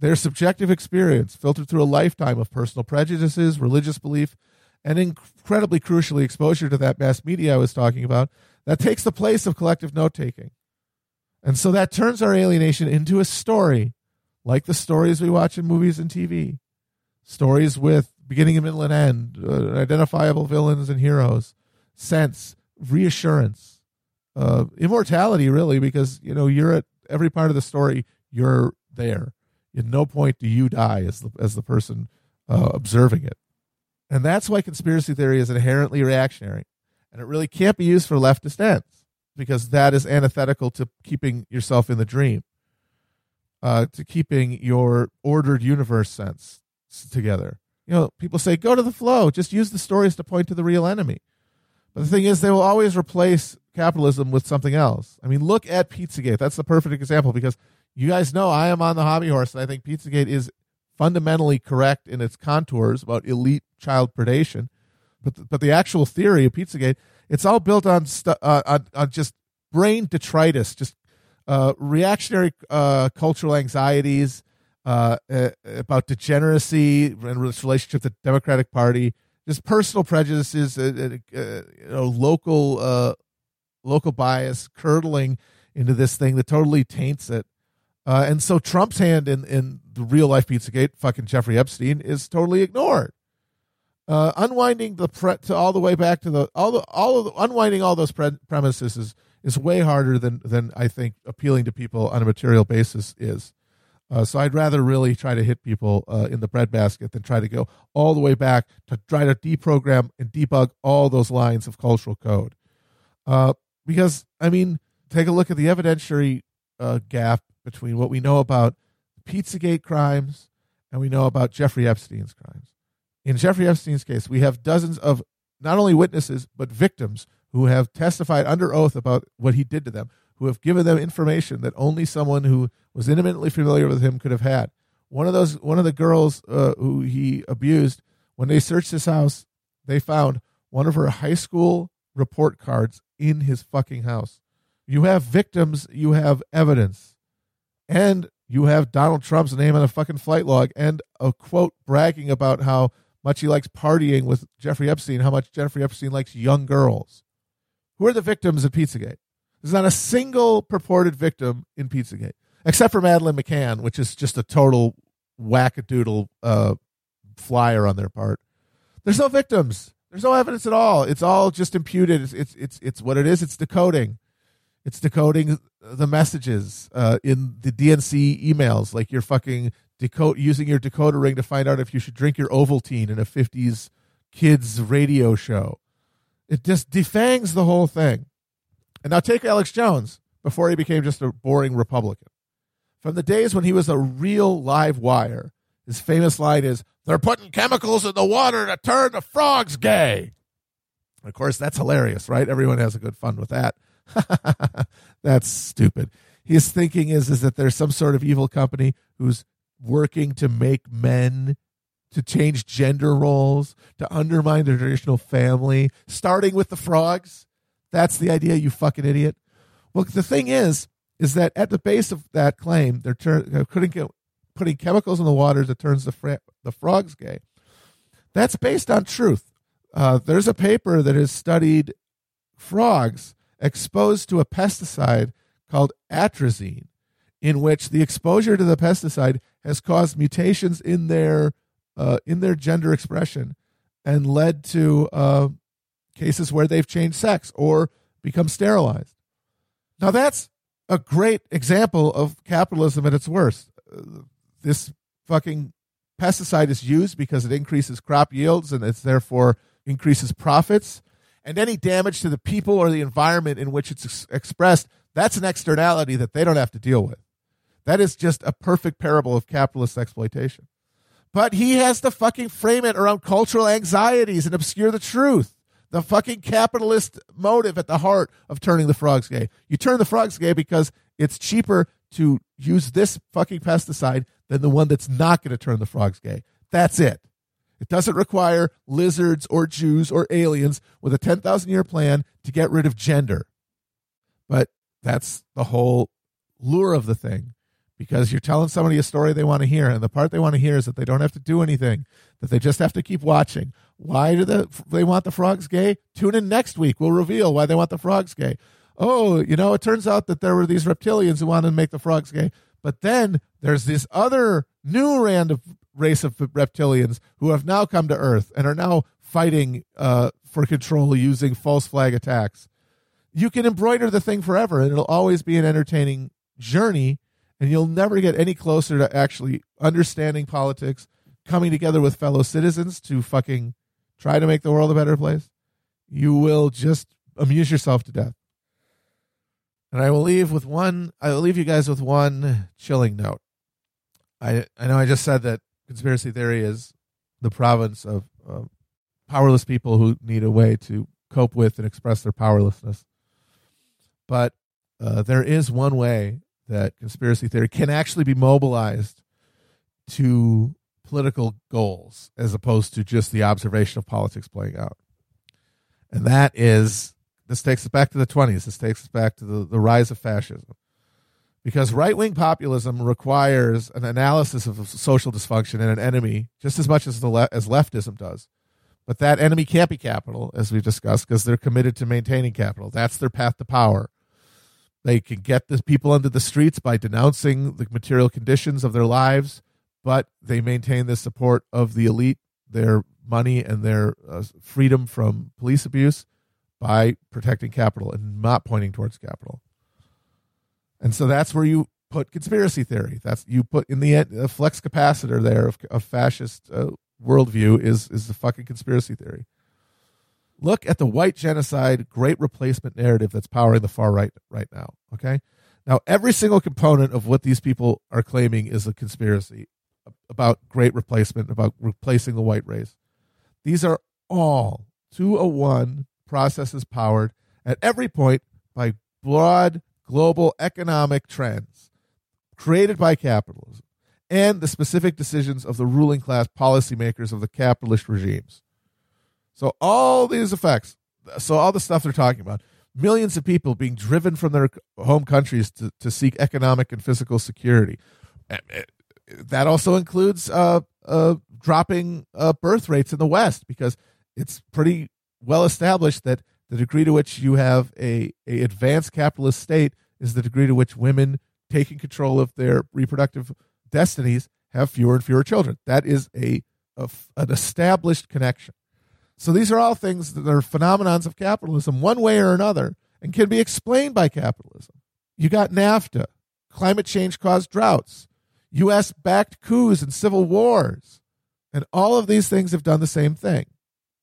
Their subjective experience, filtered through a lifetime of personal prejudices, religious belief, and incredibly crucially, exposure to that mass media I was talking about, that takes the place of collective note taking. And so that turns our alienation into a story, like the stories we watch in movies and TV. Stories with beginning and middle and end, uh, identifiable villains and heroes, sense, reassurance, uh, immortality, really, because you know you're at every part of the story. You're there. At no point do you die as the as the person uh, observing it, and that's why conspiracy theory is inherently reactionary, and it really can't be used for leftist ends because that is antithetical to keeping yourself in the dream, uh, to keeping your ordered universe sense together. You know, people say, go to the flow, just use the stories to point to the real enemy. But the thing is, they will always replace capitalism with something else. I mean, look at Pizzagate. That's the perfect example because you guys know I am on the hobby horse, and I think Pizzagate is fundamentally correct in its contours about elite child predation. But the, but the actual theory of Pizzagate it's all built on stu- uh, on, on just brain detritus, just uh, reactionary uh, cultural anxieties uh, uh, about degeneracy and its relationship to the Democratic Party, just personal prejudices, uh, you know, local local bias curdling into this thing that totally taints it. And so Trump's hand in, in the real life Pizzagate, fucking Jeffrey Epstein, is totally ignored uh, unwinding the pre- to all the way back to the all the all of the, unwinding all those pre- premises is is way harder than than I think appealing to people on a material basis is. Uh, so I'd rather really try to hit people uh, in the breadbasket than try to go all the way back to try to deprogram and debug all those lines of cultural code. Uh, because I mean, take a look at the evidentiary uh, gap between what we know about Pizzagate crimes and we know about Jeffrey Epstein's crimes. In Jeffrey Epstein's case, we have dozens of not only witnesses, but victims who have testified under oath about what he did to them, who have given them information that only someone who was intimately familiar with him could have had. One of those, one of the girls uh, who he abused, when they searched his house, they found one of her high school report cards in his fucking house. You have victims, you have evidence, and you have Donald Trump's name on a fucking flight log and a quote bragging about how much he likes partying with Jeffrey Epstein, how much Jeffrey Epstein likes young girls. Who are the victims of Pizzagate? There's not a single purported victim in Pizzagate, except for Madeleine McCann, which is just a total wackadoodle uh, flyer on their part. There's no victims. There's no evidence at all. It's all just imputed. It's it's it's, it's what it is. It's decoding. It's decoding the messages uh, in the DNC emails, like you're fucking decode using your decoder ring to find out if you should drink your Ovaltine in a 50s kids radio show. It just defangs the whole thing. And now take Alex Jones before he became just a boring Republican. From the days when he was a real live wire, his famous line is, They're putting chemicals in the water to turn the frogs gay. Of course, that's hilarious, right? Everyone has a good fun with that. *laughs* that's stupid. His thinking is, is that there's some sort of evil company who's working to make men to change gender roles, to undermine the traditional family, starting with the frogs. That's the idea, you fucking idiot. Well, the thing is, is that at the base of that claim, they're turn, putting, putting chemicals in the water that turns the, fra- the frogs gay. That's based on truth. Uh, there's a paper that has studied frogs exposed to a pesticide called atrazine in which the exposure to the pesticide has caused mutations in their uh, in their gender expression and led to uh, cases where they've changed sex or become sterilized. Now that's a great example of capitalism at its worst. Uh, this fucking pesticide is used because it increases crop yields and it's therefore increases profits. And any damage to the people or the environment in which it's ex- expressed, that's an externality that they don't have to deal with. That is just a perfect parable of capitalist exploitation. But he has to fucking frame it around cultural anxieties and obscure the truth. The fucking capitalist motive at the heart of turning the frogs gay. You turn the frogs gay because it's cheaper to use this fucking pesticide than the one that's not going to turn the frogs gay. That's it. It doesn't require lizards or Jews or aliens with a 10,000 year plan to get rid of gender. But that's the whole lure of the thing because you're telling somebody a story they want to hear. And the part they want to hear is that they don't have to do anything, that they just have to keep watching. Why do the, they want the frogs gay? Tune in next week. We'll reveal why they want the frogs gay. Oh, you know, it turns out that there were these reptilians who wanted to make the frogs gay. But then there's this other new rand of race of reptilians who have now come to Earth and are now fighting uh, for control using false flag attacks. You can embroider the thing forever, and it'll always be an entertaining journey, and you'll never get any closer to actually understanding politics, coming together with fellow citizens to fucking try to make the world a better place. You will just amuse yourself to death. And I will leave with one. I will leave you guys with one chilling note. I I know I just said that conspiracy theory is the province of uh, powerless people who need a way to cope with and express their powerlessness. But uh, there is one way that conspiracy theory can actually be mobilized to political goals as opposed to just the observation of politics playing out. And that is this takes us back to the 20s. This takes us back to the, the rise of fascism. Because right wing populism requires an analysis of social dysfunction and an enemy just as much as, the le- as leftism does. But that enemy can't be capital, as we've discussed, because they're committed to maintaining capital. That's their path to power. They can get the people into the streets by denouncing the material conditions of their lives, but they maintain the support of the elite, their money, and their uh, freedom from police abuse by protecting capital and not pointing towards capital. And so that's where you put conspiracy theory. That's you put in the end a flux capacitor there of, of fascist uh, worldview is is the fucking conspiracy theory. Look at the white genocide great replacement narrative that's powering the far right right now. Okay, now every single component of what these people are claiming is a conspiracy about great replacement, about replacing the white race. These are all to a one processes powered at every point by broad global economic trends created by capitalism and the specific decisions of the ruling class policymakers of the capitalist regimes. So, all these effects, so all the stuff they're talking about, millions of people being driven from their home countries to, to seek economic and physical security. That also includes uh, uh, dropping uh, birth rates in the West because it's pretty well established that the degree to which you have a, a advanced capitalist state is the degree to which women taking control of their reproductive destinies have fewer and fewer children. That is a, a an established connection. So these are all things that are phenomenons of capitalism, one way or another, and can be explained by capitalism. You got NAFTA, climate change caused droughts, U.S. backed coups and civil wars, and all of these things have done the same thing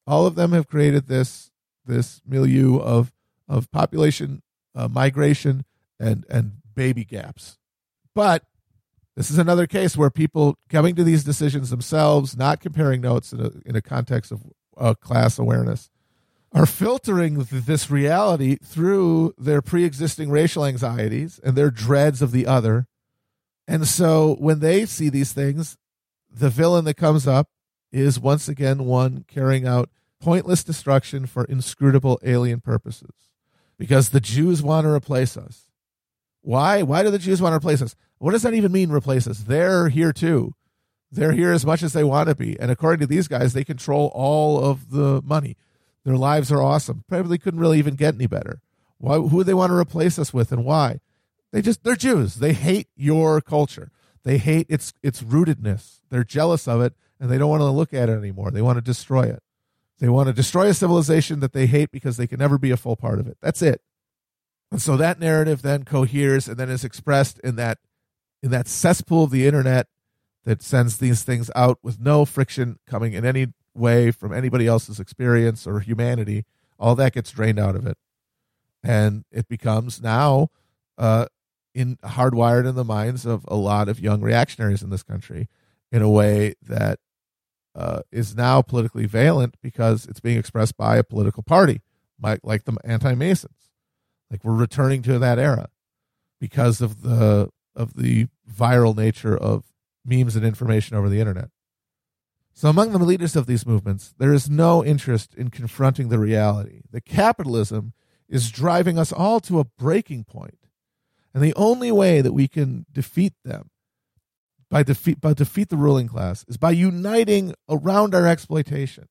all of them have created this this milieu of of population uh, migration and and baby gaps. But this is another case where people coming to these decisions themselves, not comparing notes in a, in a context of uh, class awareness, are filtering this reality through their pre-existing racial anxieties and their dreads of the other. And so when they see these things, the villain that comes up is once again one carrying out pointless destruction for inscrutable alien purposes. Because the Jews want to replace us. Why? Why do the Jews want to replace us? What does that even mean, replace us? They're here too. They're here as much as they want to be. And according to these guys, they control all of the money. Their lives are awesome. Probably couldn't really even get any better. Why, who do they want to replace us with and why? They just they're Jews. They hate your culture. They hate its its rootedness. They're jealous of it and they don't want to look at it anymore. They want to destroy it. They want to destroy a civilization that they hate because they can never be a full part of it. That's it. And so that narrative then coheres and then is expressed in that in that cesspool of the internet that sends these things out with no friction coming in any way from anybody else's experience or humanity. All that gets drained out of it. And it becomes now uh, in hardwired in the minds of a lot of young reactionaries in this country in a way that uh, is now politically valent because it's being expressed by a political party, like, like the anti-Masons. Like we're returning to that era because of the of the viral nature of memes and information over the internet. So, among the leaders of these movements, there is no interest in confronting the reality that capitalism is driving us all to a breaking point. And the only way that we can defeat them by defeat by defeat the ruling class is by uniting around our exploitation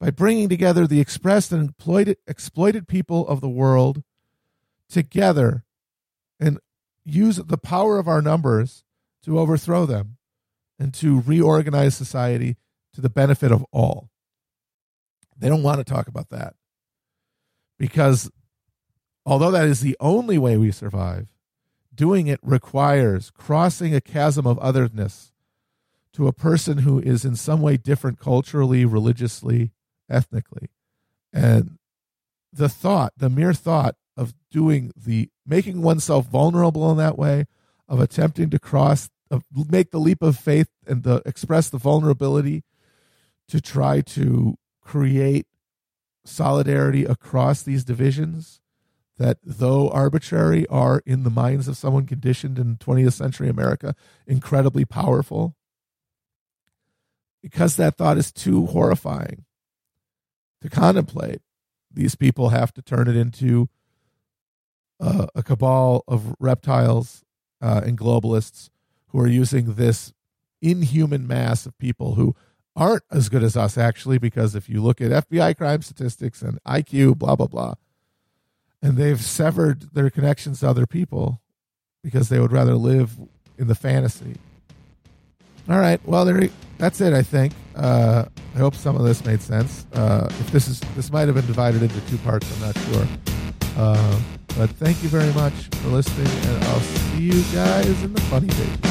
by bringing together the expressed and exploited, exploited people of the world together and use the power of our numbers to overthrow them and to reorganize society to the benefit of all. They don't want to talk about that because although that is the only way we survive, doing it requires crossing a chasm of otherness to a person who is in some way different culturally, religiously, ethnically. And the thought, the mere thought of doing the making oneself vulnerable in that way, of attempting to cross, of make the leap of faith and the, express the vulnerability to try to create solidarity across these divisions that, though arbitrary, are in the minds of someone conditioned in 20th century America incredibly powerful. Because that thought is too horrifying to contemplate, these people have to turn it into uh, a cabal of reptiles uh, and globalists who are using this inhuman mass of people who aren't as good as us, actually, because if you look at FBI crime statistics and IQ, blah, blah, blah, and they've severed their connections to other people because they would rather live in the fantasy. All right, well, there, that's it. I think. Uh, I hope some of this made sense. Uh, if this is this might have been divided into two parts, I'm not sure. Uh, but thank you very much for listening, and I'll see you guys in the funny pages.